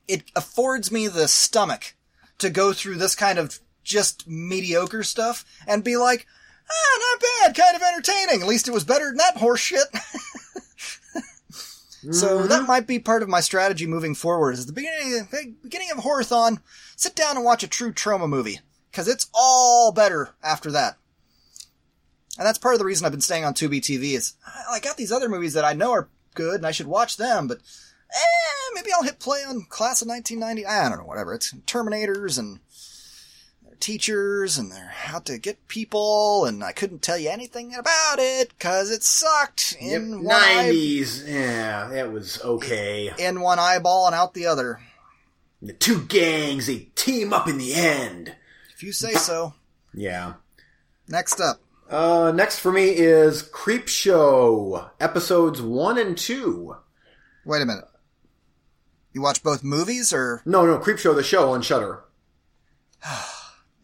it affords me the stomach to go through this kind of just mediocre stuff and be like, ah, not bad, kind of entertaining. At least it was better than that horse shit. So Mm-hmm. that might be part of my strategy moving forward. Is the beginning, beginning of Horathon, sit down and watch a true Troma movie because it's all better after that. And that's part of the reason I've been staying on Tubi TV. Is I I got these other movies that I know are good and I should watch them, but eh, maybe I'll hit play on Class of 1990. I don't know, whatever. It's Terminators and teachers and they're out to get people, and I couldn't tell you anything about it because it sucked Yep, in one eye- 90s. Yeah, it was okay. in one eyeball and out the other. The two gangs, they team up in the end. If you say so. Yeah. Next up. Uh, next for me is Creepshow, episodes one and two. Wait a minute. You watch both movies or No, no, Creepshow the show on Shudder.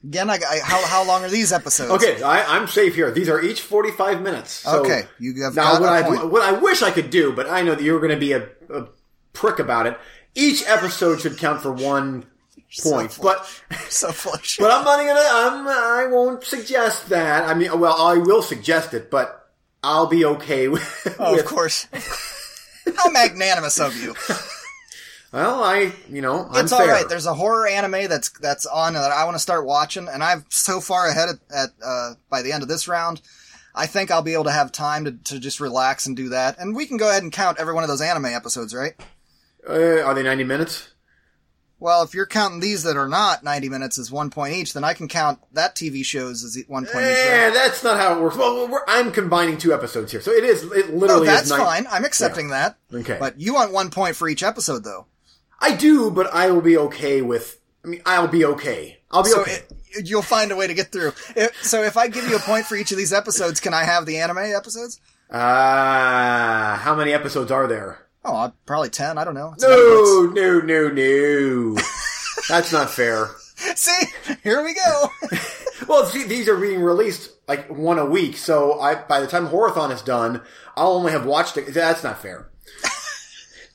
again? I, I how how long are these episodes? Okay, I, I'm safe here. These are each 45 minutes. So Okay, you have now what I point. what I wish I could do, but I know that you're going to be a, a prick about it. Each episode should count for one point, So but so shit. but I'm not gonna. I'm, I won't suggest that. I mean, well, I will suggest it, but I'll be okay oh, with. Oh, with of course. How magnanimous of you! Well, I you know I'm It's all fair. right. There's a horror anime that's that's on that I want to start watching, and I'm so far ahead at, at uh, by the end of this round. I think I'll be able to have time to, to just relax and do that, and we can go ahead and count every one of those anime episodes, right? Uh, are they 90 minutes? Well, if you're counting these that are not 90 minutes as one point each, then I can count that TV shows as one point each. Eh, Right? that's not how it works. Well, we're, I'm combining two episodes here, so it is. It No, literally that's is nine- fine. I'm accepting that. Okay. But you want one point for each episode, though. I do, but I will be okay with. I mean, I'll be okay. I'll be So okay. it, you'll find a way to get through. If, so if I give you a point for each of these episodes, can I have the anime episodes? Ah, how many episodes are there? Oh, uh, probably 10. I don't know. It's. No, no, no, no. That's not fair. See, here we go. Well, see, these are being released like one a week, so I by the time Horathon is done, I'll only have watched it. That's not fair.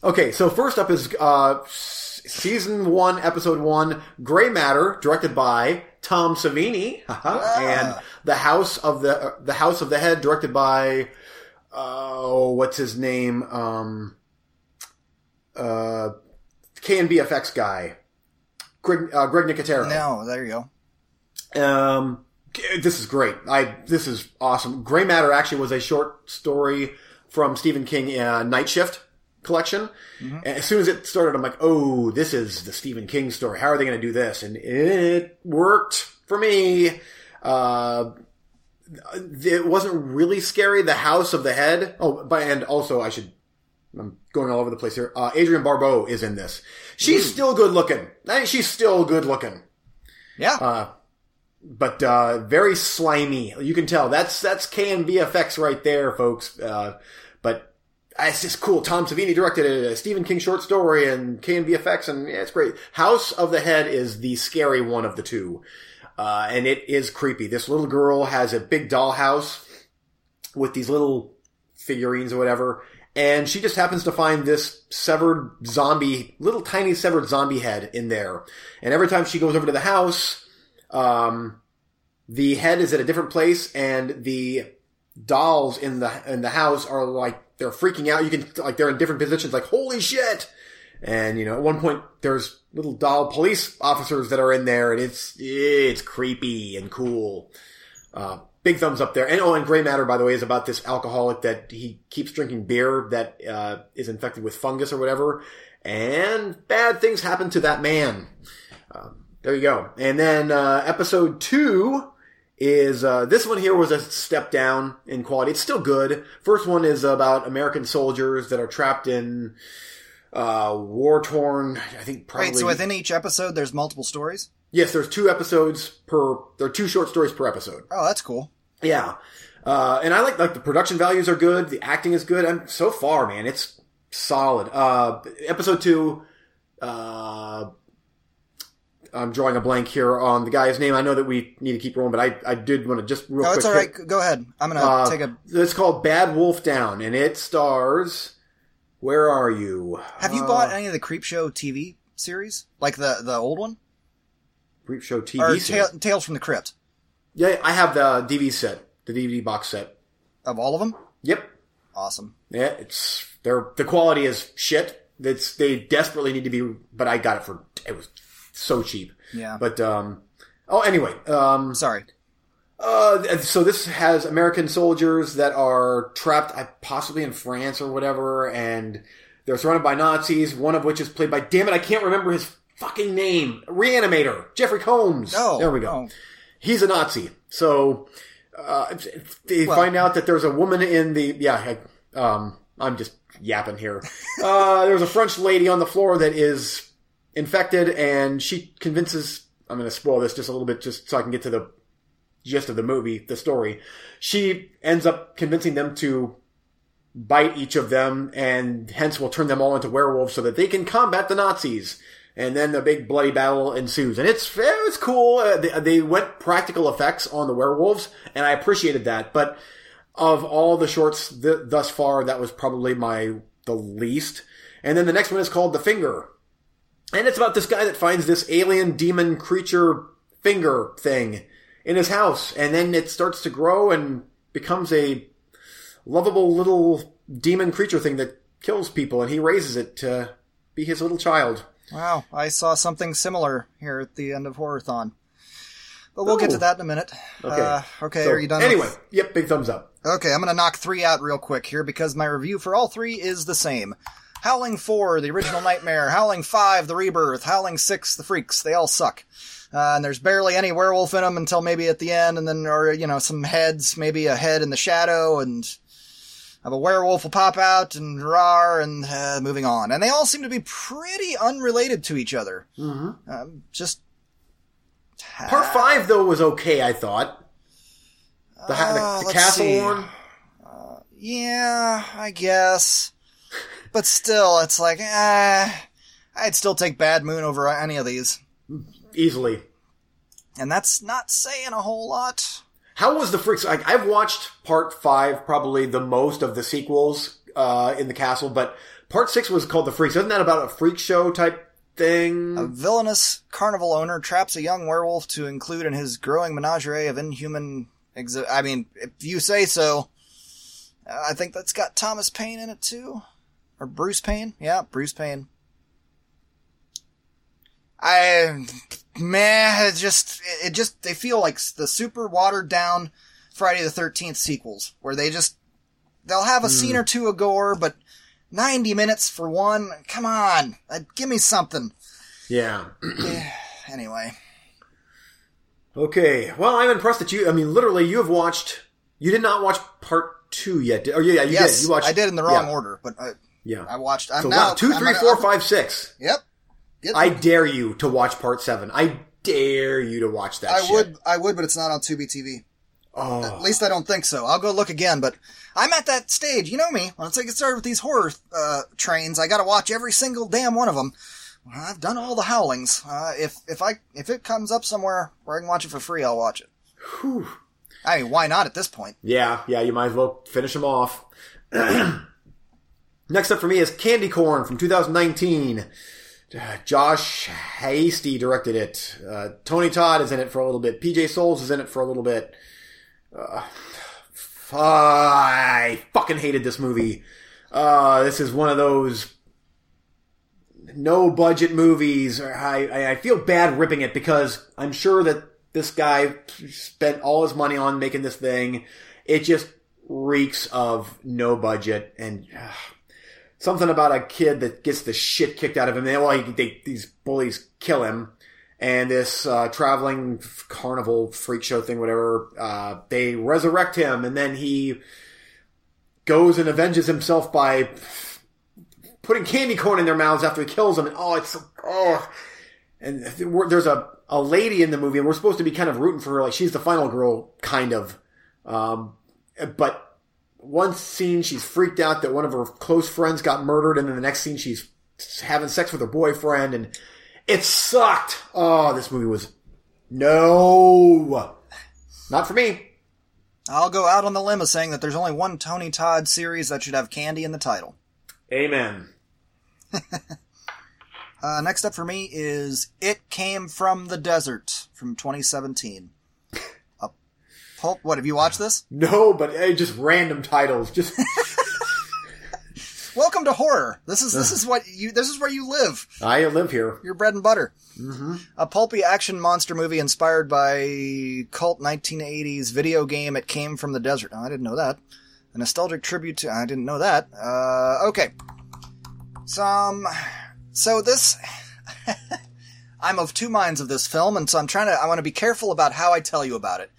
Okay, so first up is uh, season one, episode one, Gray Matter, directed by Tom Savini, haha, and the House of the uh, the House of the Head, directed by oh, what's his name? Um, uh, KNB EFX guy, Greg uh, Greg Nicotero. no, there you go. Um, this is great. I this is awesome. Gray Matter actually was a short story from Stephen King uh, Night Shift collection. And as soon as it started, I'm like, oh, this is the Stephen King story. How are they going to do this? And it worked for me. Uh, it wasn't really scary. The House of the Head. Oh, but and also I should. I'm going all over the place here. Uh, Adrienne Barbeau is in this. She's still good looking. I mean, she's still good looking Yeah. Uh, but uh, very slimy. You can tell that's that's KNB EFX right there, folks. Uh, it's just cool. Tom Savini directed a Stephen King short story and KNB EFX, and yeah, it's great. House of the Head is the scary one of the two, uh, and it is creepy. This little girl has a big dollhouse with these little figurines or whatever. And she just happens to find this severed zombie, little tiny severed zombie head in there. And every time she goes over to the house, um, the head is at a different place, and the dolls in the in the house are like they're freaking out. You can like they're in different positions, like holy shit. And you know, at one point there's little doll police officers that are in there, and it's it's creepy and cool. Uh, big thumbs up there. And oh, and Gray Matter, by the way, is about this alcoholic that he keeps drinking beer that uh, is infected with fungus or whatever, and bad things happen to that man. Um, there you go. And then uh, episode two is uh, this one here was a step down in quality. It's still good. First one is about American soldiers that are trapped in uh, war torn. I think probably. Wait, so within each episode, there's multiple stories? yes, there's two episodes per. There are two short stories per episode. Oh, that's cool. Yeah. Uh, and I like, like the production values are good. The acting is good. And so far, man, it's solid. Uh, episode two, uh, I'm drawing a blank here on the guy's name. I know that we need to keep rolling, but I, I did want to just real No, quick. it's all hit- Go ahead. I'm gonna uh, take a. It's called Bad Wolf Down, and it stars. Where are you? Have you Uh, bought any of the Creepshow TV series, like the the old one, Creepshow TV or? Ta- Tales from the Crypt? Yeah, I have the DVD set, the DVD box set. Of all of them, Yep, awesome. Yeah, it's they're the quality is shit. It's they desperately need to be, but I got it for it was so cheap. Yeah. But um, oh anyway, um, Sorry. uh, so this has American soldiers that are trapped, possibly in France or whatever, and they're surrounded by Nazis. One of which is played by damn it, I can't remember his fucking name. Reanimator, Jeffrey Combs. Oh, there we go oh. he's a Nazi. So uh, they Well- find out that there's a woman in the yeah. I, um, I'm just yapping here. uh, there's a French lady on the floor that is infected, and she convinces. I'm going to spoil this just a little bit, just so I can get to the gist of the movie, the story. She ends up convincing them to bite each of them, and hence will turn them all into werewolves so that they can combat the Nazis. And then the big bloody battle ensues, and it's it's cool. Uh, they, they went practical effects on the werewolves, and I appreciated that. But of all the shorts th- thus far, that was probably my the least. And then the next one is called The Finger, and it's about this guy that finds this alien demon creature finger thing in his house, and then it starts to grow and becomes a lovable little demon creature thing that kills people, and he raises it to be his little child. Wow, I saw something similar here at the end of Horrorthon. But we'll get to Oh. that in a minute. Okay. Uh, okay, So, are you done? Anyway, with- yep, big thumbs up. Okay, I'm gonna knock three out real quick here because my review for all three is the same. Howling 4, the original Nightmare. Howling 5, the Rebirth. Howling 6, the Freaks. They all suck. Uh, and there's barely any werewolf in them until maybe at the end, and then, or, you know, some heads, maybe a head in the shadow, and a werewolf will pop out, and rar, and uh, moving on. And they all seem to be pretty unrelated to each other. Mm-hmm. Um, just. Part five though was okay, I thought. The, the- Uh, the, castle see. one. Yeah, I guess. But still, it's like, eh, I'd still take Bad Moon over any of these. Easily. And that's not saying a whole lot. How was the freaks? I, I've watched part five probably the most of the sequels uh, in the castle, but part six was called the freaks. Isn't that about a freak show type thing? A villainous carnival owner traps a young werewolf to include in his growing menagerie of inhuman. Exi- I mean, if you say so. Uh, I think that's got Thomas Paine in it too, or Bruce Payne. Yeah, Bruce Payne. I man, it just it just they feel like the super watered down Friday the Thirteenth sequels, where they just they'll have a scene or two of gore, but ninety minutes for one. Come on, uh, give me something. yeah. Anyway, Okay. Well, I'm impressed that you. I mean, literally, you have watched. You did not watch part two yet. Did, oh yeah, you yes, did. You watched. I did in the wrong yeah, order, but I, Yeah. I watched. I'm so now wow, two, three, gonna- four, five, six. Yep. Get- I dare you to watch part seven. I dare you to watch that. I shit. would, I would, but it's not on Tubi TV. Oh. At least I don't think so. I'll go look again, but I'm at that stage. You know me. Once I get started with these horror uh, trains, I got to watch every single damn one of them. I've done all the howlings. Uh, if if I if it comes up somewhere where I can watch it for free, I'll watch it. Whew. I mean, why not at this point? Yeah, yeah, you might as well finish them off. Next up for me is Candy Corn from 2019. Uh, Josh Hasty directed it. Uh, Tony Todd is in it for a little bit. PJ Soles is in it for a little bit. Uh, fucking hated this movie. Uh, this is one of those no budget movies. I, I, I feel bad ripping it because I'm sure that this guy spent all his money on making this thing. It just reeks of no budget and uh, something about a kid that gets the shit kicked out of him. They, well, he, they, these bullies kill him. And this uh, traveling carnival freak show thing, whatever, uh, they resurrect him, and then he goes and avenges himself by putting candy corn in their mouths after he kills them. And oh, it's oh. And there's a, a lady in the movie, and we're supposed to be kind of rooting for her, like she's the final girl, kind of. Um, but one scene she's freaked out that one of her close friends got murdered, and then the next scene she's having sex with her boyfriend, and it sucked. Oh, this movie was no, not for me. I'll go out on the limb of saying that there's only one Tony Todd series that should have candy in the title. Amen. Uh, next up for me is It Came from the Desert from 2017. Pulp. What have you watched this? No, but just random titles. Just Welcome to horror. This is this is what you. This is where you live. I live here. Your bread and butter. Mm-hmm. A pulpy action monster movie inspired by cult 1980s video game. It came from the desert. Oh, I didn't know that. A nostalgic tribute to. I didn't know that. Uh, okay. Some. So this. I'm of two minds of this film, and so I'm trying to. I want to be careful about how I tell you about it.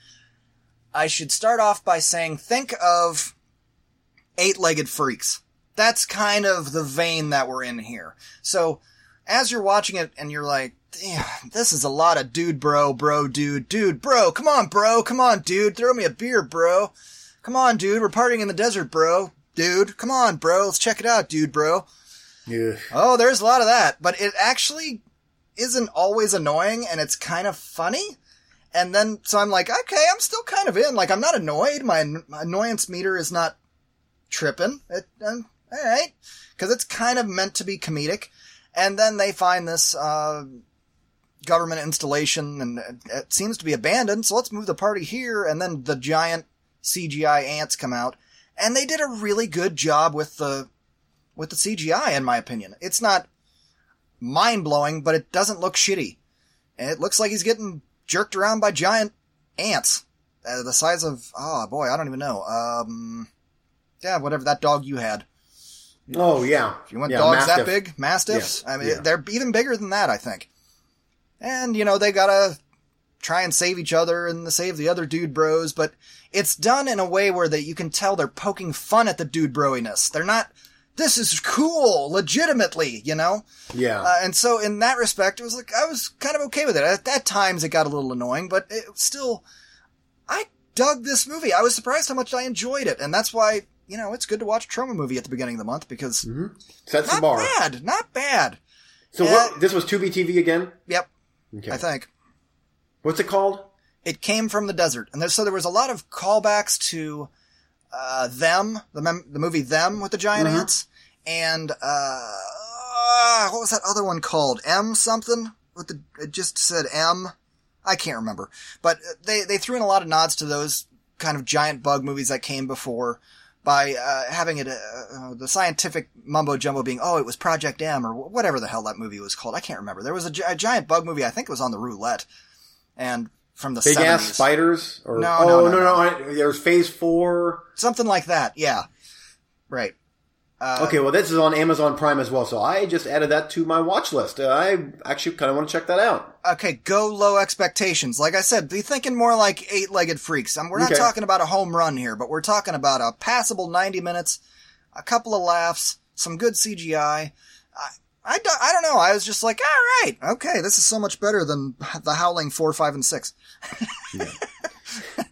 I should start off by saying, think of eight-legged freaks. That's kind of the vein that we're in here. So, as you're watching it and you're like, "Yeah, this is a lot of dude, bro, bro, dude, dude, bro, come on, bro, come on, dude, throw me a beer, bro. Come on, dude, we're partying in the desert, bro. dude. Come on, bro. Let's check it out, dude, bro. Yeah. Oh, there's a lot of that, but it actually isn't always annoying and it's kind of funny. And then, so I'm like, okay, I'm still kind of in. Like, I'm not annoyed. My, my annoyance meter is not tripping. It, um, all right. Cause it's kind of meant to be comedic. And then they find this, uh, government installation and it- it seems to be abandoned. So let's move the party here. And then the giant CGI ants come out and they did a really good job with the, with the CGI, in my opinion. It's not mind blowing, but it doesn't look shitty. And it looks like he's getting jerked around by giant ants. Uh, the size of, oh boy, I don't even know. Um, yeah, whatever that dog you had. Oh yeah. If you want yeah, dogs that big, mastiffs, Yeah, I mean, yeah. they're even bigger than that, I think. And, you know, they gotta try and save each other and save the other dude bros, but it's done in a way where that you can tell they're poking fun at the dude broiness. They're not, this is cool, legitimately, you know? Yeah. Uh, and so in that respect, it was like, I was kind of okay with it. At, that times it got a little annoying, but it still, I dug this movie. I was surprised how much I enjoyed it. And that's why, you know, it's good to watch a Troma movie at the beginning of the month because Sets the not bar. bad, not bad. So Yeah. what? This was Tubi TV again. Yep, Okay. I think. What's it called? It came from the desert. And there, so there was a lot of callbacks to, uh, them, the, mem- the movie Them with the giant ants. And, uh, uh, what was that other one called? M something? With the, it just said M. I can't remember. But they, they threw in a lot of nods to those kind of giant bug movies that came before by, uh, having it, uh, uh, the scientific mumbo jumbo being, oh, it was Project M or whatever the hell that movie was called. I can't remember. There was a, gi- a giant bug movie. I think it was on the roulette. And from the Big 70s. ass spiders? Or No, oh no, no no, no, I, there's Phase Four. Something like that. Yeah. Right. Uh, okay, well this is on Amazon Prime as well, so I just added that to my watch list. Uh, I actually kind of want to check that out. Okay, go low expectations. Like I said, be thinking more like eight-legged freaks. Um, we're not Okay. talking about a home run here, but we're talking about a passable 90 minutes, a couple of laughs, some good CGI. I, I, do- I don't know. I was just like, all right, okay, this is so much better than The Howling 4, 5, and 6. Uh,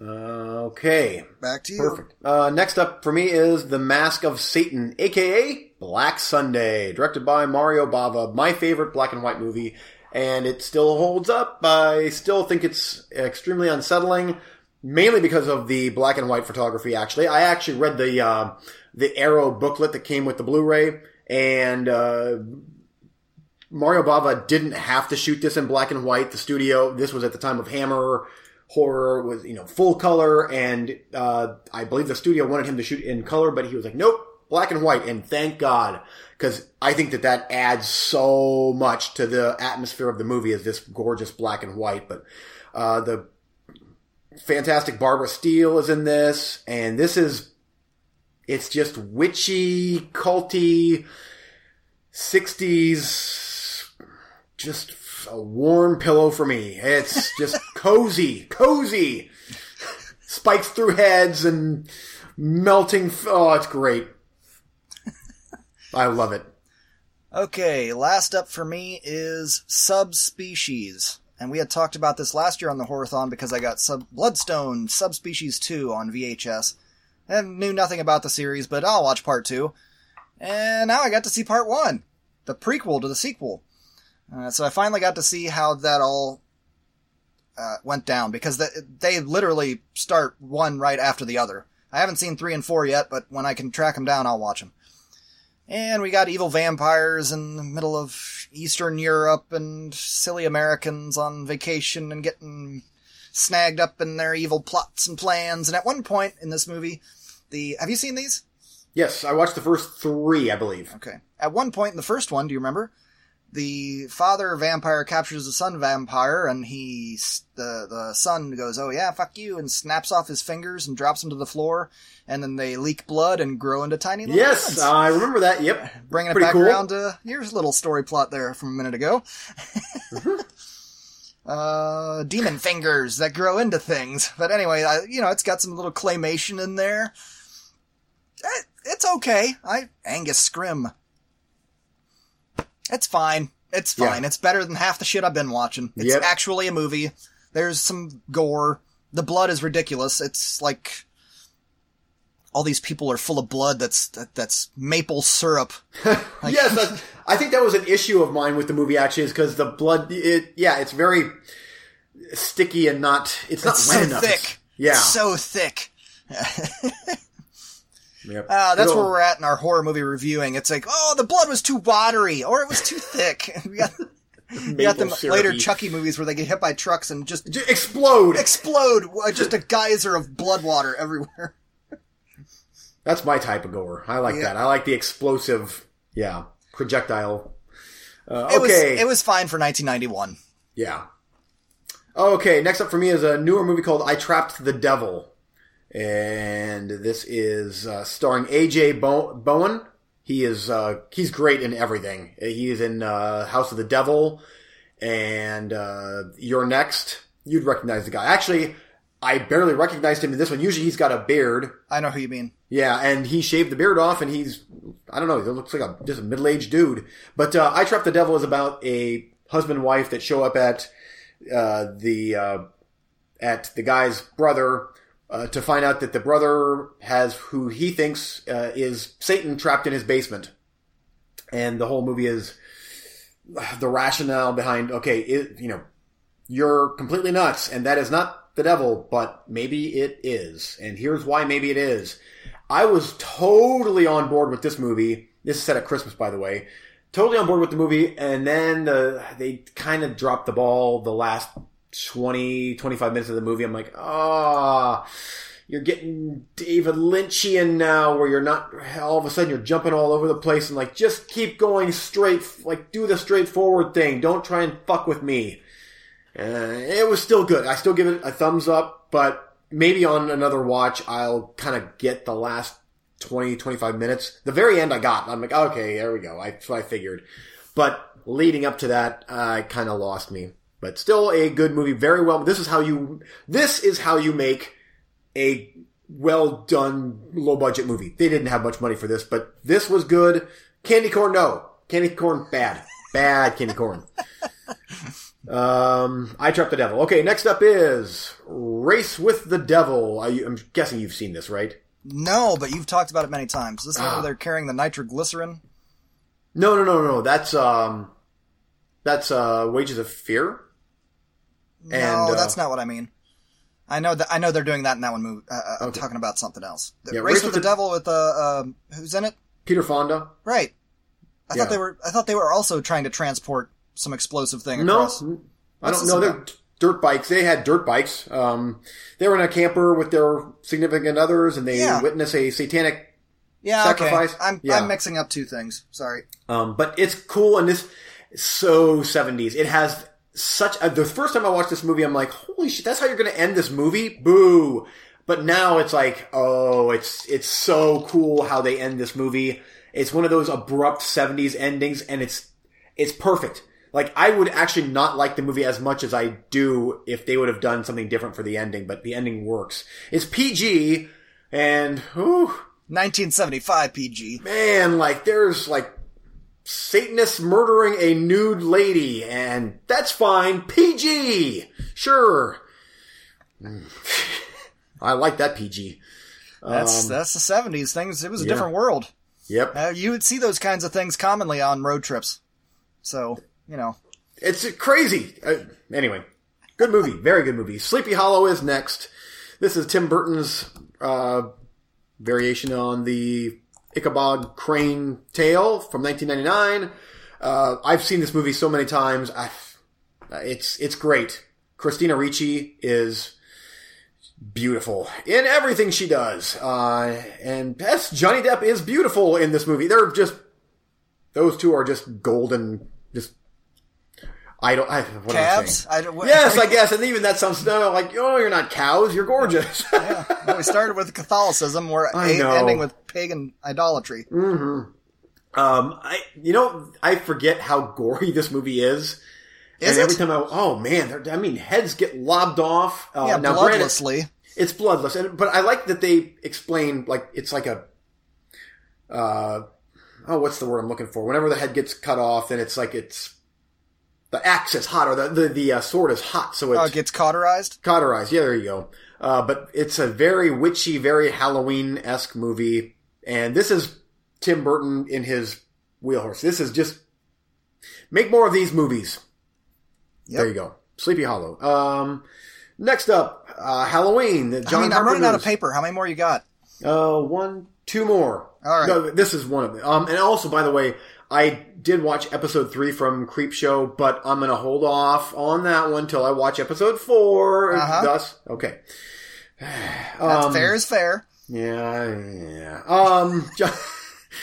okay, Back to you. perfect. Uh, next up for me is The Mask of Satan, aka Black Sunday, directed by Mario Bava, my favorite black and white movie, and it still holds up. I still think it's extremely unsettling, mainly because of the black and white photography. Actually, I actually read the uh, the Arrow booklet that came with the Blu-ray, and uh, Mario Bava didn't have to shoot this in black and white. The studio, this was at the time of Hammer horror, was you know full color, and uh, I believe the studio wanted him to shoot in color, but he was like, nope, black and white, and thank God, because I think that that adds so much to the atmosphere of the movie is this gorgeous black and white. But uh, the fantastic Barbara Steele is in this, and this is it's just witchy, culty, 60s, just a warm pillow for me. It's just cozy, cozy. Spikes through heads and melting. F- oh, it's great. I love it. Okay, last up for me is Subspecies. And we had talked about this last year on the Horathon because I got sub- Bloodstone Subspecies 2 on VHS. And knew nothing about the series, but I'll watch part 2. And now I got to see part 1, the prequel to the sequel. Uh, so I finally got to see how that all uh, went down because they, they literally start one right after the other. I haven't seen 3 and 4 yet, but when I can track them down, I'll watch them. And we got evil vampires in the middle of Eastern Europe and silly Americans on vacation and getting snagged up in their evil plots and plans. And at one point in this movie, the, have you seen these? Yes, I watched the first three, I believe. Okay. At one point in the first one, do you remember? The father vampire captures the son vampire, and he the the son goes, "Oh yeah, fuck you," and snaps off his fingers and drops them to the floor, and then they leak blood and grow into tiny little Yes, humans. I remember that. Yep. bringing it back cool. around to here's a little story plot there from a minute ago. uh, demon fingers that grow into things. But anyway, I, you know, it's got some little claymation in there. It, it's okay. I Angus Scrimm. It's fine. It's Yeah. fine. It's better than half the shit I've been watching. It's Yep. actually a movie. There's some gore. The blood is ridiculous. It's like all these people are full of blood. That's that, that's maple syrup. yes, that's, I think that was an issue of mine with the movie actually, is because the blood. It yeah, it's very sticky and not. It's not It's wet enough. thick. It's- yeah, so thick. Yep. Uh, that's where we're at in our horror movie reviewing. It's like, oh, the blood was too watery, or it was too thick. we got, we got Maple later. Chucky movies where they get hit by trucks and just J- explode. explode. uh, Just a geyser of blood water everywhere. That's my type of gore. I like Yeah. that. I like the explosive, yeah, projectile. Uh, It was okay, it was fine for 1991. yeah. Okay, next up for me is a newer movie called I Trapped the Devil, and this is uh, starring AJ Bo- Bowen. He is uh, he's great in everything. He is in uh, House of the Devil and uh, You're Next. You'd recognize the guy. Actually, I barely recognized him in this one. Usually, he's got a beard. I know who you mean. Yeah, and he shaved the beard off, and he's I don't know, he looks like a just a middle aged dude. But uh, I Trap the Devil is about a husband and wife that show up at uh, the uh, at the guy's brother uh, to find out that the brother has who he thinks uh, is Satan trapped in his basement, and the whole movie is the rationale behind okay, it, you know, you're completely nuts, and that is not the devil, but maybe it is, and here's why maybe it is. I was totally on board with this movie. This is set at Christmas, by the way. Totally on board with the movie, and then the, they kind of dropped the ball the last 20, 25 minutes of the movie. I'm like, ah, you're getting David Lynchian now, where you're not, all of a sudden you're jumping all over the place and like, just keep going straight, like, do the straightforward thing. Don't try and fuck with me. Uh, it was still good. I still give it a thumbs up, but maybe on another watch, I'll kind of get the last 20, 25 minutes. The very end I got. I'm like, okay, there we go. I, I figured. But leading up to that, uh, kind of lost me. But still a good movie. Very well. This is how you, this is how you make a well done low budget movie. They didn't have much money for this, but this was good. Candy corn, no. Candy corn, bad. Bad candy corn. Um, I Trapped the Devil. Okay, next up is Race with the Devil. I, I'm guessing you've seen this, right? No, but you've talked about it many times. This is Ah. where they're carrying the nitroglycerin. No, no, no, no. That's um, that's uh, Wages of Fear. No, And, uh, that's not what I mean. I know that I know they're doing that in that one movie. Uh, uh, I'm Okay. talking about something else. The Yeah, Race, Race with the, the- Devil with uh, um, who's in it? Peter Fonda. Right. I Yeah. thought they were. I thought they were also trying to transport some explosive thing No, across. I don't know. They're dirt bikes. They had dirt bikes. Um, they were in a camper with their significant others, and they Yeah. witness a satanic. Yeah, Sacrifice? okay. I'm Yeah. I'm mixing up two things. Sorry. Um, but it's cool, and this so seventies. It has such. Uh, the first time I watched this movie, I'm like, holy shit, that's how you're going to end this movie? Boo! But now it's like, oh, it's it's so cool how they end this movie. It's one of those abrupt '70s endings, and it's it's perfect. Like I would actually not like the movie as much as I do if they would have done something different for the ending, but the ending works. It's PG, and whew, 1975 PG. man, like there's like Satanists murdering a nude lady, and that's fine. PG, sure. I like that PG. That's Um, that's the 70s. Things. It was a yeah. different world. Yep, Uh, you would see those kinds of things commonly on road trips. So you know. it's crazy. Uh, anyway, good movie, very good movie. Sleepy Hollow is next. This is Tim Burton's uh, variation on the Ichabod Crane tale from 1999. Uh, I've seen this movie so many times. I, it's it's great. Christina Ricci is beautiful in everything she does, uh, and yes, Johnny Depp is beautiful in this movie. They're just those two are just golden. I don't. I, what am I Cabs. saying? I don't, what- Yes, I guess, and even that sounds no, like oh, you're not cows, you're gorgeous. yeah. Well, we started with Catholicism. We're I a- know. ending with pagan idolatry. Um, I you know I forget how gory this movie is. Is and every time I oh man, I mean heads get lobbed off. Uh, yeah, now, granted, bloodlessly. it's bloodless, and but I like that they explain like it's like a uh oh what's the word I'm looking for? Whenever the head gets cut off, then it's like it's the axe is hot or the the, the uh, sword is hot, so it's it gets cauterized. cauterized. Yeah, there you go. Uh, but it's a very witchy, very Halloween esque movie, and this is Tim Burton in his wheelhorse. This is just make more of these movies. Yep. There you go, Sleepy Hollow. Um, next up, uh, Halloween. John I mean, I'm running out of paper. How many more you got? Uh, one, two more. All right. No, this is one of them. Um, and also, by the way, I did watch episode three from Creepshow, but I'm gonna hold off on that one till I watch episode 4 Uh-huh. Thus, okay. That's Um, fair is fair. Yeah, yeah. Um, John,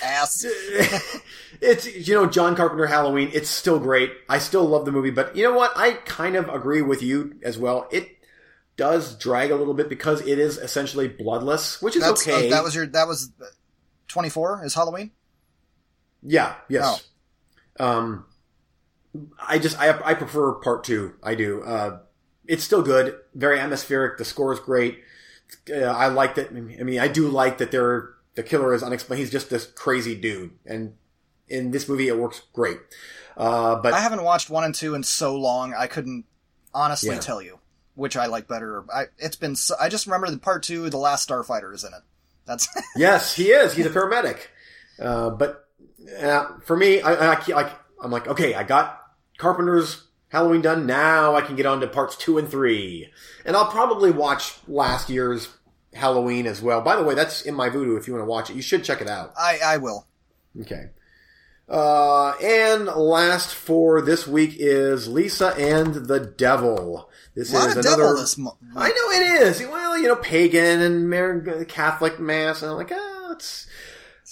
Ass. it's you know John Carpenter Halloween. It's still great. I still love the movie, but you know what? I kind of agree with you as well. It does drag a little bit because it is essentially bloodless, which is That's, okay. oh, that was your. That was twenty four. Is Halloween? Yeah. Yes. Oh. Um, I just I I prefer part two. I do. Uh, it's still good. Very atmospheric. The score is great. Uh, I like that. I mean, I do like that. There, the killer is unexplained. He's just this crazy dude, and in this movie, it works great. Uh, but I haven't watched one and two in so long. I couldn't honestly Yeah. tell you which I like better. I it's been. So, I just remember the part two. The last Starfighter is in it. That's yes, he is. He's a paramedic. Uh, but uh, for me, I, I ke- like. I'm like, okay, I got Carpenter's Halloween done. Now I can get on to parts two and three, and I'll probably watch last year's Halloween as well. By the way, that's in my Vudu. If you want to watch it, you should check it out. I I will. Okay. Uh, and last for this week is Lisa and the Devil. This is another. devil this. I know it is. Well, you know, pagan and Catholic mass, and I'm like, ah, it's.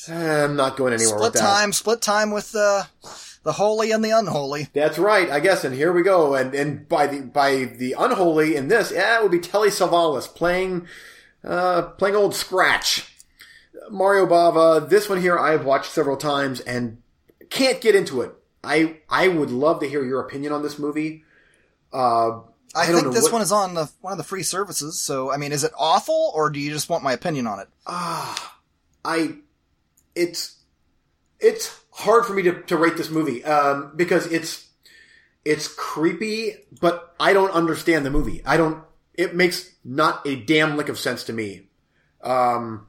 I'm not going anywhere split with that. Split time. Split time with uh, the holy and the unholy. That's right, I guess. And here we go. And and by the by the unholy in this, yeah, it would be Telly Savalas playing uh playing old Scratch. Mario Bava. This one here I've watched several times and can't get into it. I I would love to hear your opinion on this movie. Uh, I, I don't think know this what- one is on the one of the free services. So I mean, is it awful or do you just want my opinion on it? Ah, I, it's, it's hard for me to, to rate this movie, um, because it's, it's creepy, but I don't understand the movie. I don't, it makes not a damn lick of sense to me. Um,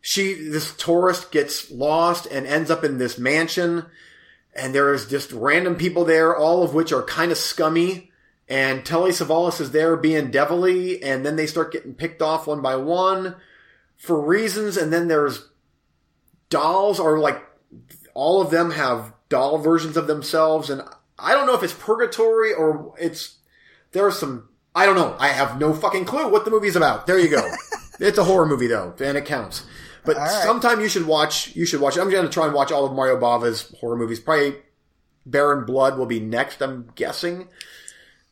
she, this tourist gets lost and ends up in this mansion, and there's just random people there, all of which are kind of scummy. And Telly Savalas is there being devilly, and then they start getting picked off one by one for reasons, and then there's dolls, are like all of them have doll versions of themselves, and I don't know if it's purgatory or it's there are some I don't know. I have no fucking clue what the movie's about. There you go. it's a horror movie though, and it counts. But right. sometime you should watch. You should watch. it. I'm going to try and watch all of Mario Bava's horror movies. Probably Baron Blood will be next. I'm guessing.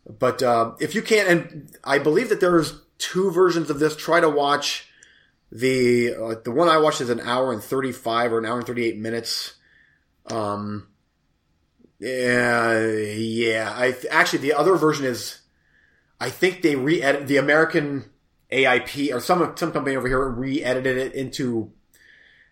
But uh, if you can't, and I believe that there's two versions of this. Try to watch the uh, the one I watched is an hour and thirty five or an hour and thirty eight minutes. Um, yeah, yeah. I th- actually the other version is, I think they re-edit the American AIP or some some company over here re-edited it into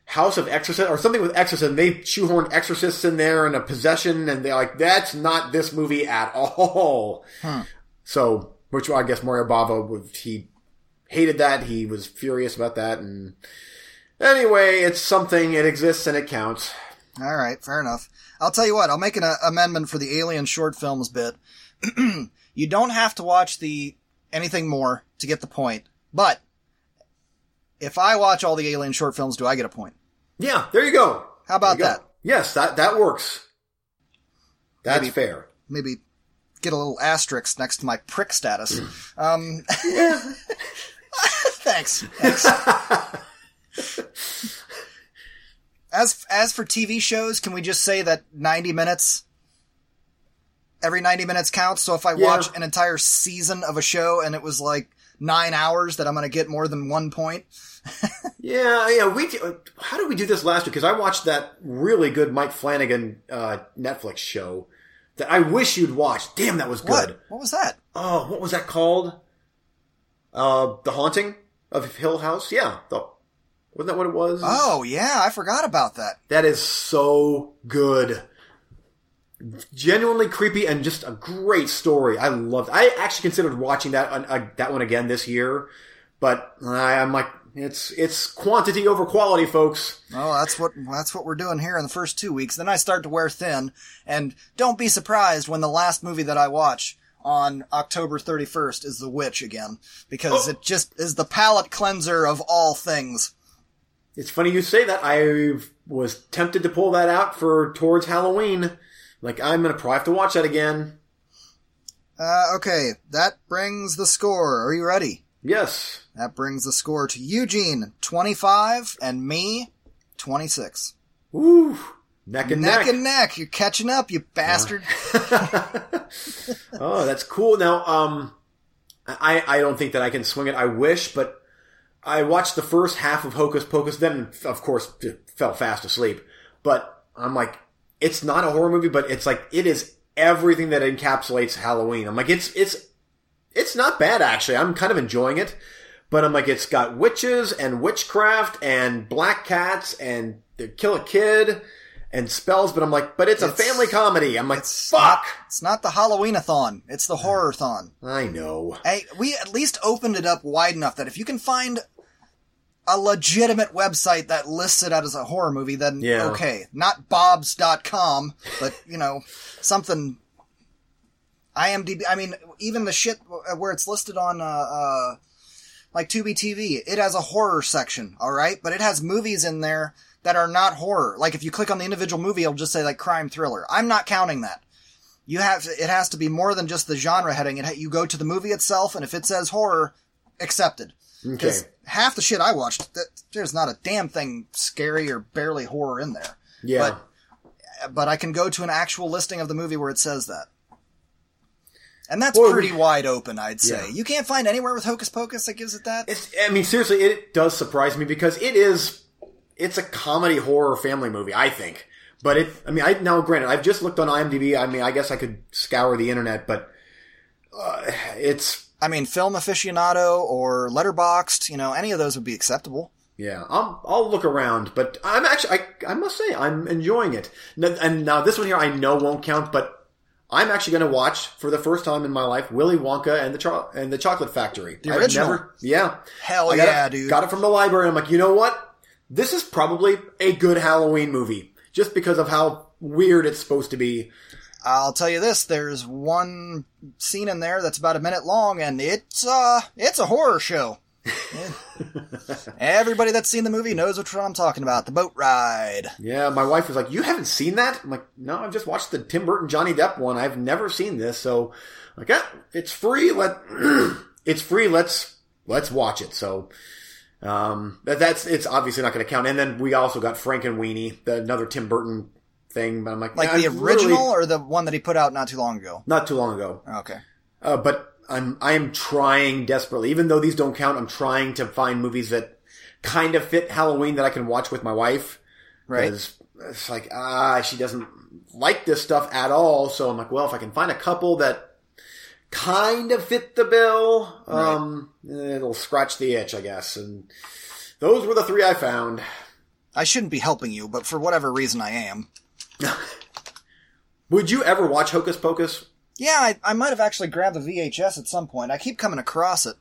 House of Exorcist or something with Exorcism. They shoehorned exorcists in there and a possession, and they're like, that's not this movie at all. Hmm. So, which I guess Mario Bava would he hated that. He was furious about that, and anyway, it's something. It exists and it counts. All right, fair enough. I'll tell you what. I'll make an uh, amendment for the Alien short films bit. you don't have to watch the anything more to get the point, but if I watch all the Alien short films, do I get a point? Yeah, there you go. How about go. that? Yes, that that works. That's Maybe- fair. Maybe get a little asterisk next to my prick status. um, thanks. Thanks. As as for TV shows, can we just say that ninety minutes? Every ninety minutes counts. So if I Yeah. watch an entire season of a show and it was like nine hours, that I'm going to get more than one point. Yeah, yeah. We how did we do this last week? Because I watched that really good Mike Flanagan uh, Netflix show that I wish you'd watch. Damn, that was good. What? What was that? Oh, what was that called? Uh, The Haunting of Hill House. Yeah, the, wasn't that what it was? Oh yeah, I forgot about that. That is so good. Genuinely creepy and just a great story. I loved. I actually considered watching that uh, that one again this year, But I, I'm like, it's it's quantity over quality, folks. Oh, that's what that's what we're doing here in the first two weeks. Then I start to wear thin, and don't be surprised when the last movie that I watch on October 31st is The Witch again, because Oh. it just is the palate cleanser of all things. It's funny you say that. I was tempted to pull that out for towards Halloween. Like I'm gonna probably have to watch that again. Uh, okay, that brings the score. Are you ready? Yes. That brings the score to Eugene 25 and me 26. Woo. Neck and Neck neck. and neck. You're catching up, you bastard. oh, that's cool. Now, um, I I don't think that I can swing it. I wish, but I watched the first half of Hocus Pocus, then of course fell fast asleep. But I'm like, it's not a horror movie, but it's like it is everything that encapsulates Halloween. I'm like, it's it's it's not bad actually. I'm kind of enjoying it. But I'm like, it's got witches and witchcraft and black cats and they kill a kid and spells. But I'm like, but it's, a family comedy. I'm like, It's fuck. Not, it's not the Halloween-a-thon. It's the horror-thon. I know. Hey, we at least opened it up wide enough that if you can find a legitimate website that lists it out as a horror movie, then Yeah. okay. Not bobs.com, but, you know, something. IMDb, I mean, even the shit where it's listed on, uh, uh, like Tubi TV, it has a horror section, alright? But it has movies in there that are not horror. Like if you click on the individual movie, it'll just say like crime thriller. I'm not counting that. You have it has to be more than just the genre heading. It you go to the movie itself, and if it says horror, accepted. Okay. Half the shit I watched, that, there's not a damn thing scary or barely horror in there. Yeah. But I can go to an actual listing of the movie where it says that. And that's Well, pretty wide open, I'd say. Yeah. You can't find anywhere with Hocus Pocus that gives it that. It's, I mean, seriously, it does surprise me because it is, it's a comedy horror family movie, I think. But it, I mean, I, now granted, I've just looked on IMDb. I mean, I guess I could scour the internet, but, uh, it's, I mean, Film Aficionado or Letterboxd, you know, any of those would be acceptable. yeah, I'll, I'll look around, but I'm actually, I, I must say, I'm enjoying it. And now this one here, I know won't count, but I'm actually going to watch for the first time in my life Willy Wonka and the Cho- and the Chocolate Factory. The original? never- yeah, Hell yeah, dude. Got it from the library. I'm like, you know what? This is probably a good Halloween movie, just because of how weird it's supposed to be. I'll tell you this, there's one scene in there that's about a minute long and it's uh it's a horror show. Everybody that's seen the movie knows what I'm talking about. The boat ride. Yeah, my wife was like, "You haven't seen that?" I'm like, "No, I've just watched the Tim Burton Johnny Depp one. I've never seen this." So, like, yeah, it's free. Let it's free. Let's let's watch it. So, um, that, that's it's obviously not going to count. And then we also got Frankenweenie, the, another Tim Burton thing. But I'm like, Like the I'm original or the one that he put out not too long ago? not too long ago. Okay. Uh, but I'm I am trying desperately, even though these don't count. I'm trying to find movies that kind of fit Halloween that I can watch with my wife. Right. It's like ah, she doesn't like this stuff at all. So I'm like, well, if I can find a couple that kind of fit the bill, um, it'll scratch the itch, I guess. And those were the three I found. I shouldn't be helping you, but for whatever reason I am. Would you ever watch Hocus Pocus? Yeah, I, I might have actually grabbed the VHS at some point. I keep coming across it.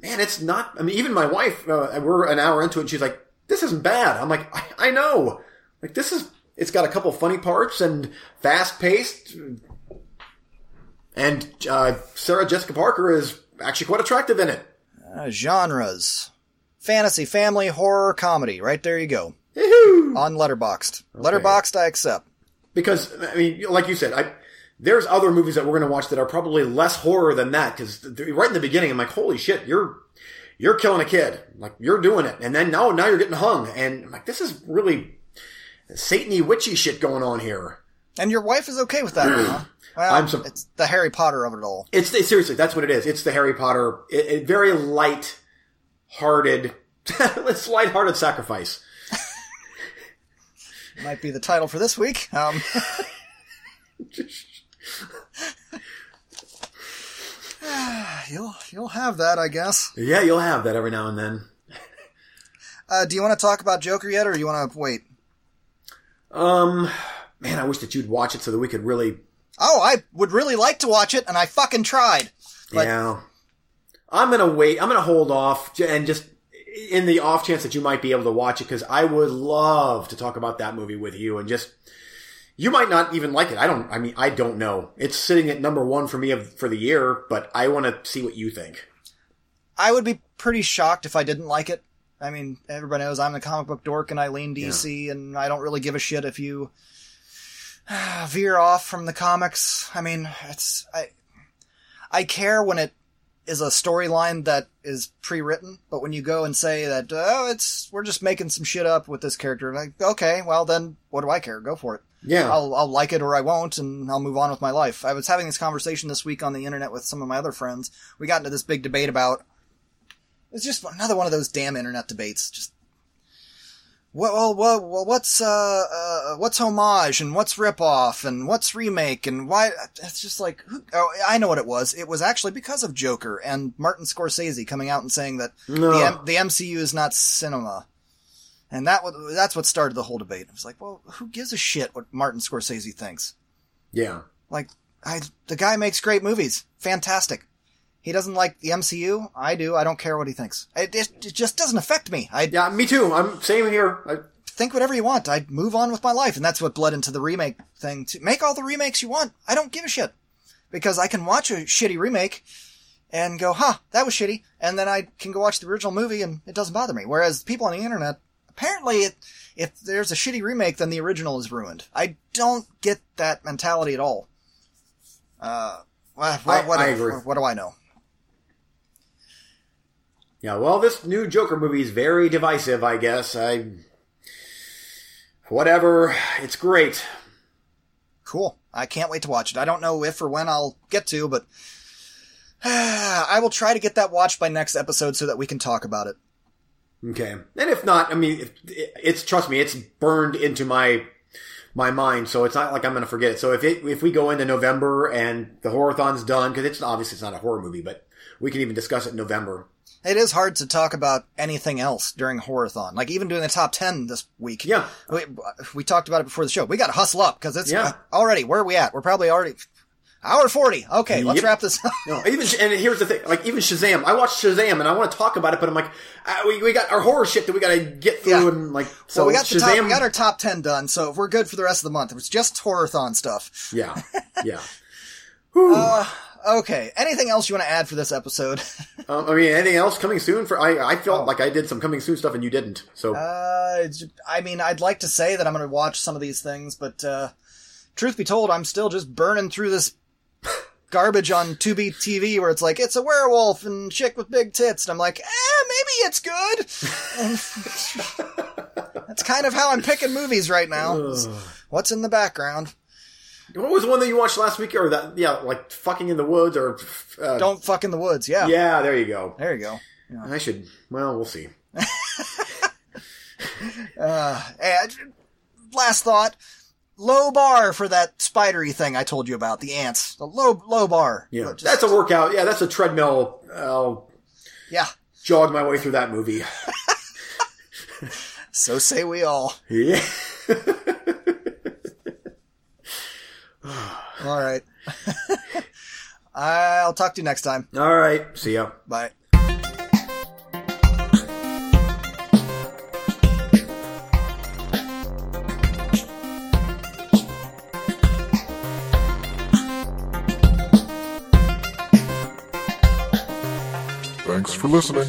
man, it's not. I mean, even my wife, uh, we're an hour into it, and she's like, "This isn't bad." I'm like, "I, I know." Like, this is. It's got a couple funny parts and fast paced, and uh, Sarah Jessica Parker is actually quite attractive in it. Uh, genres. Fantasy, family, horror, comedy. Right there you go. Yahoo! On Letterboxd. Letterboxd I accept. Because I mean, like you said, I there's other movies that we're going to watch that are probably less horror than that. Because right in the beginning, I'm like, "Holy shit, you're." You're killing a kid, like you're doing it, and then now, now you're getting hung, and I'm like, this is really Satan-y witchy shit going on here. And your wife is okay with that, huh? Well, I'm sup- it's the Harry Potter of it all. It's seriously, that's what it is. It's the Harry Potter, it, it, very light-hearted, it's light-hearted sacrifice. Might be the title for this week. Um, you'll you'll have that, I guess. Yeah, you'll have that every now and then. Uh, do you want to talk about Joker yet, or do you want to wait? Um, man, I wish that you'd watch it so that we could really, Oh, I would really like to watch it, and I fucking tried. But- yeah. I'm gonna wait. I'm gonna hold off and just in the off chance that you might be able to watch it because I would love to talk about that movie with you and just. You might not even like it. I don't. I mean, I don't know. It's sitting at number one for me of, for the year, but I want to see what you think. I would be pretty shocked if I didn't like it. I mean, everybody knows I'm the comic book dork and I lean DC, and I don't really give a shit if you veer off from the comics. I mean, it's I I care when it is a storyline that is pre-written, but when you go and say that oh, it's we're just making some shit up with this character, like okay, well then what do I care? Go for it. Yeah. I'll I'll like it or I won't, and I'll move on with my life. I was having this conversation this week on the internet with some of my other friends. We got into this big debate about. It's just another one of those damn internet debates. Just well, well, well what's uh, uh, what's homage and what's ripoff and what's remake and why? It's just like who, oh, I know what it was. It was actually because of Joker and Martin Scorsese coming out and saying that No. the M- the MCU is not cinema. And that was, that's what started the whole debate. It was like, well, who gives a shit what Martin Scorsese thinks? yeah. Like, I, the guy makes great movies. Fantastic. He doesn't like the MCU. I do. I don't care what he thinks. It, it, it just doesn't affect me. I Yeah, me too. I'm same here. I, think whatever you want. I move on with my life. And that's what bled into the remake thing. To make all the remakes you want. I don't give a shit. Because I can watch a shitty remake and go, huh, that was shitty. And then I can go watch the original movie and it doesn't bother me. Whereas people on the internet, apparently it, if there's a shitty remake, then the original is ruined. I don't get that mentality at all. Uh, well, what, I- what, I agree. what do I know? Yeah. Well, this new Joker movie is very divisive. I guess. I. Whatever. It's great. Cool. I can't wait to watch it. I don't know if or when I'll get to, but I will try to get that watched by next episode so that we can talk about it. Okay. And if not, I mean, it's trust me, it's burned into my my mind, so it's not like I'm going to forget it. So if it, if we go into November and the horrorthon's done, because it's obviously it's not a horror movie, but we can even discuss it in November. It is hard to talk about anything else during Horathon. Like even doing the top 10 this week. Yeah. We, we talked about it before the show. We got to hustle up because it's Yeah. uh, already, where are we at? We're probably already hour 40. Okay, let's wrap this up. No, even and here's the thing, like even Shazam, I watched Shazam and I want to talk about it, but I'm like, uh, we, we got our horror shit that we got to get through, Yeah. and like, so so we got the Shazam, top, we got our top 10 done. So if we're good for the rest of the month, it was just Horathon stuff. yeah, yeah. Okay. Anything else you want to add for this episode? Um, I mean, anything else coming soon? For I, I felt like I did some coming soon stuff and you didn't. So Uh, I mean, I'd like to say that I'm going to watch some of these things, but uh, truth be told, I'm still just burning through this garbage on Tubi TV where it's like it's a werewolf and chick with big tits, and I'm like, eh, maybe it's good. That's kind of how I'm picking movies right now. What's in the background? What was the one that you watched last week? Or that, yeah, like fucking in the woods, or uh, Don't fuck in the woods. Yeah. Yeah, there you go. There you go. I should. Well, we'll see. And last thought. Low bar for that spidery thing I told you about, the ants. The low low bar. Yeah, Just- that's a workout. Yeah, that's a treadmill. I'll yeah. jog my way through that movie. So say we all. Yeah. All right. I'll talk to you next time. All right. See ya. Bye. Thanks for listening.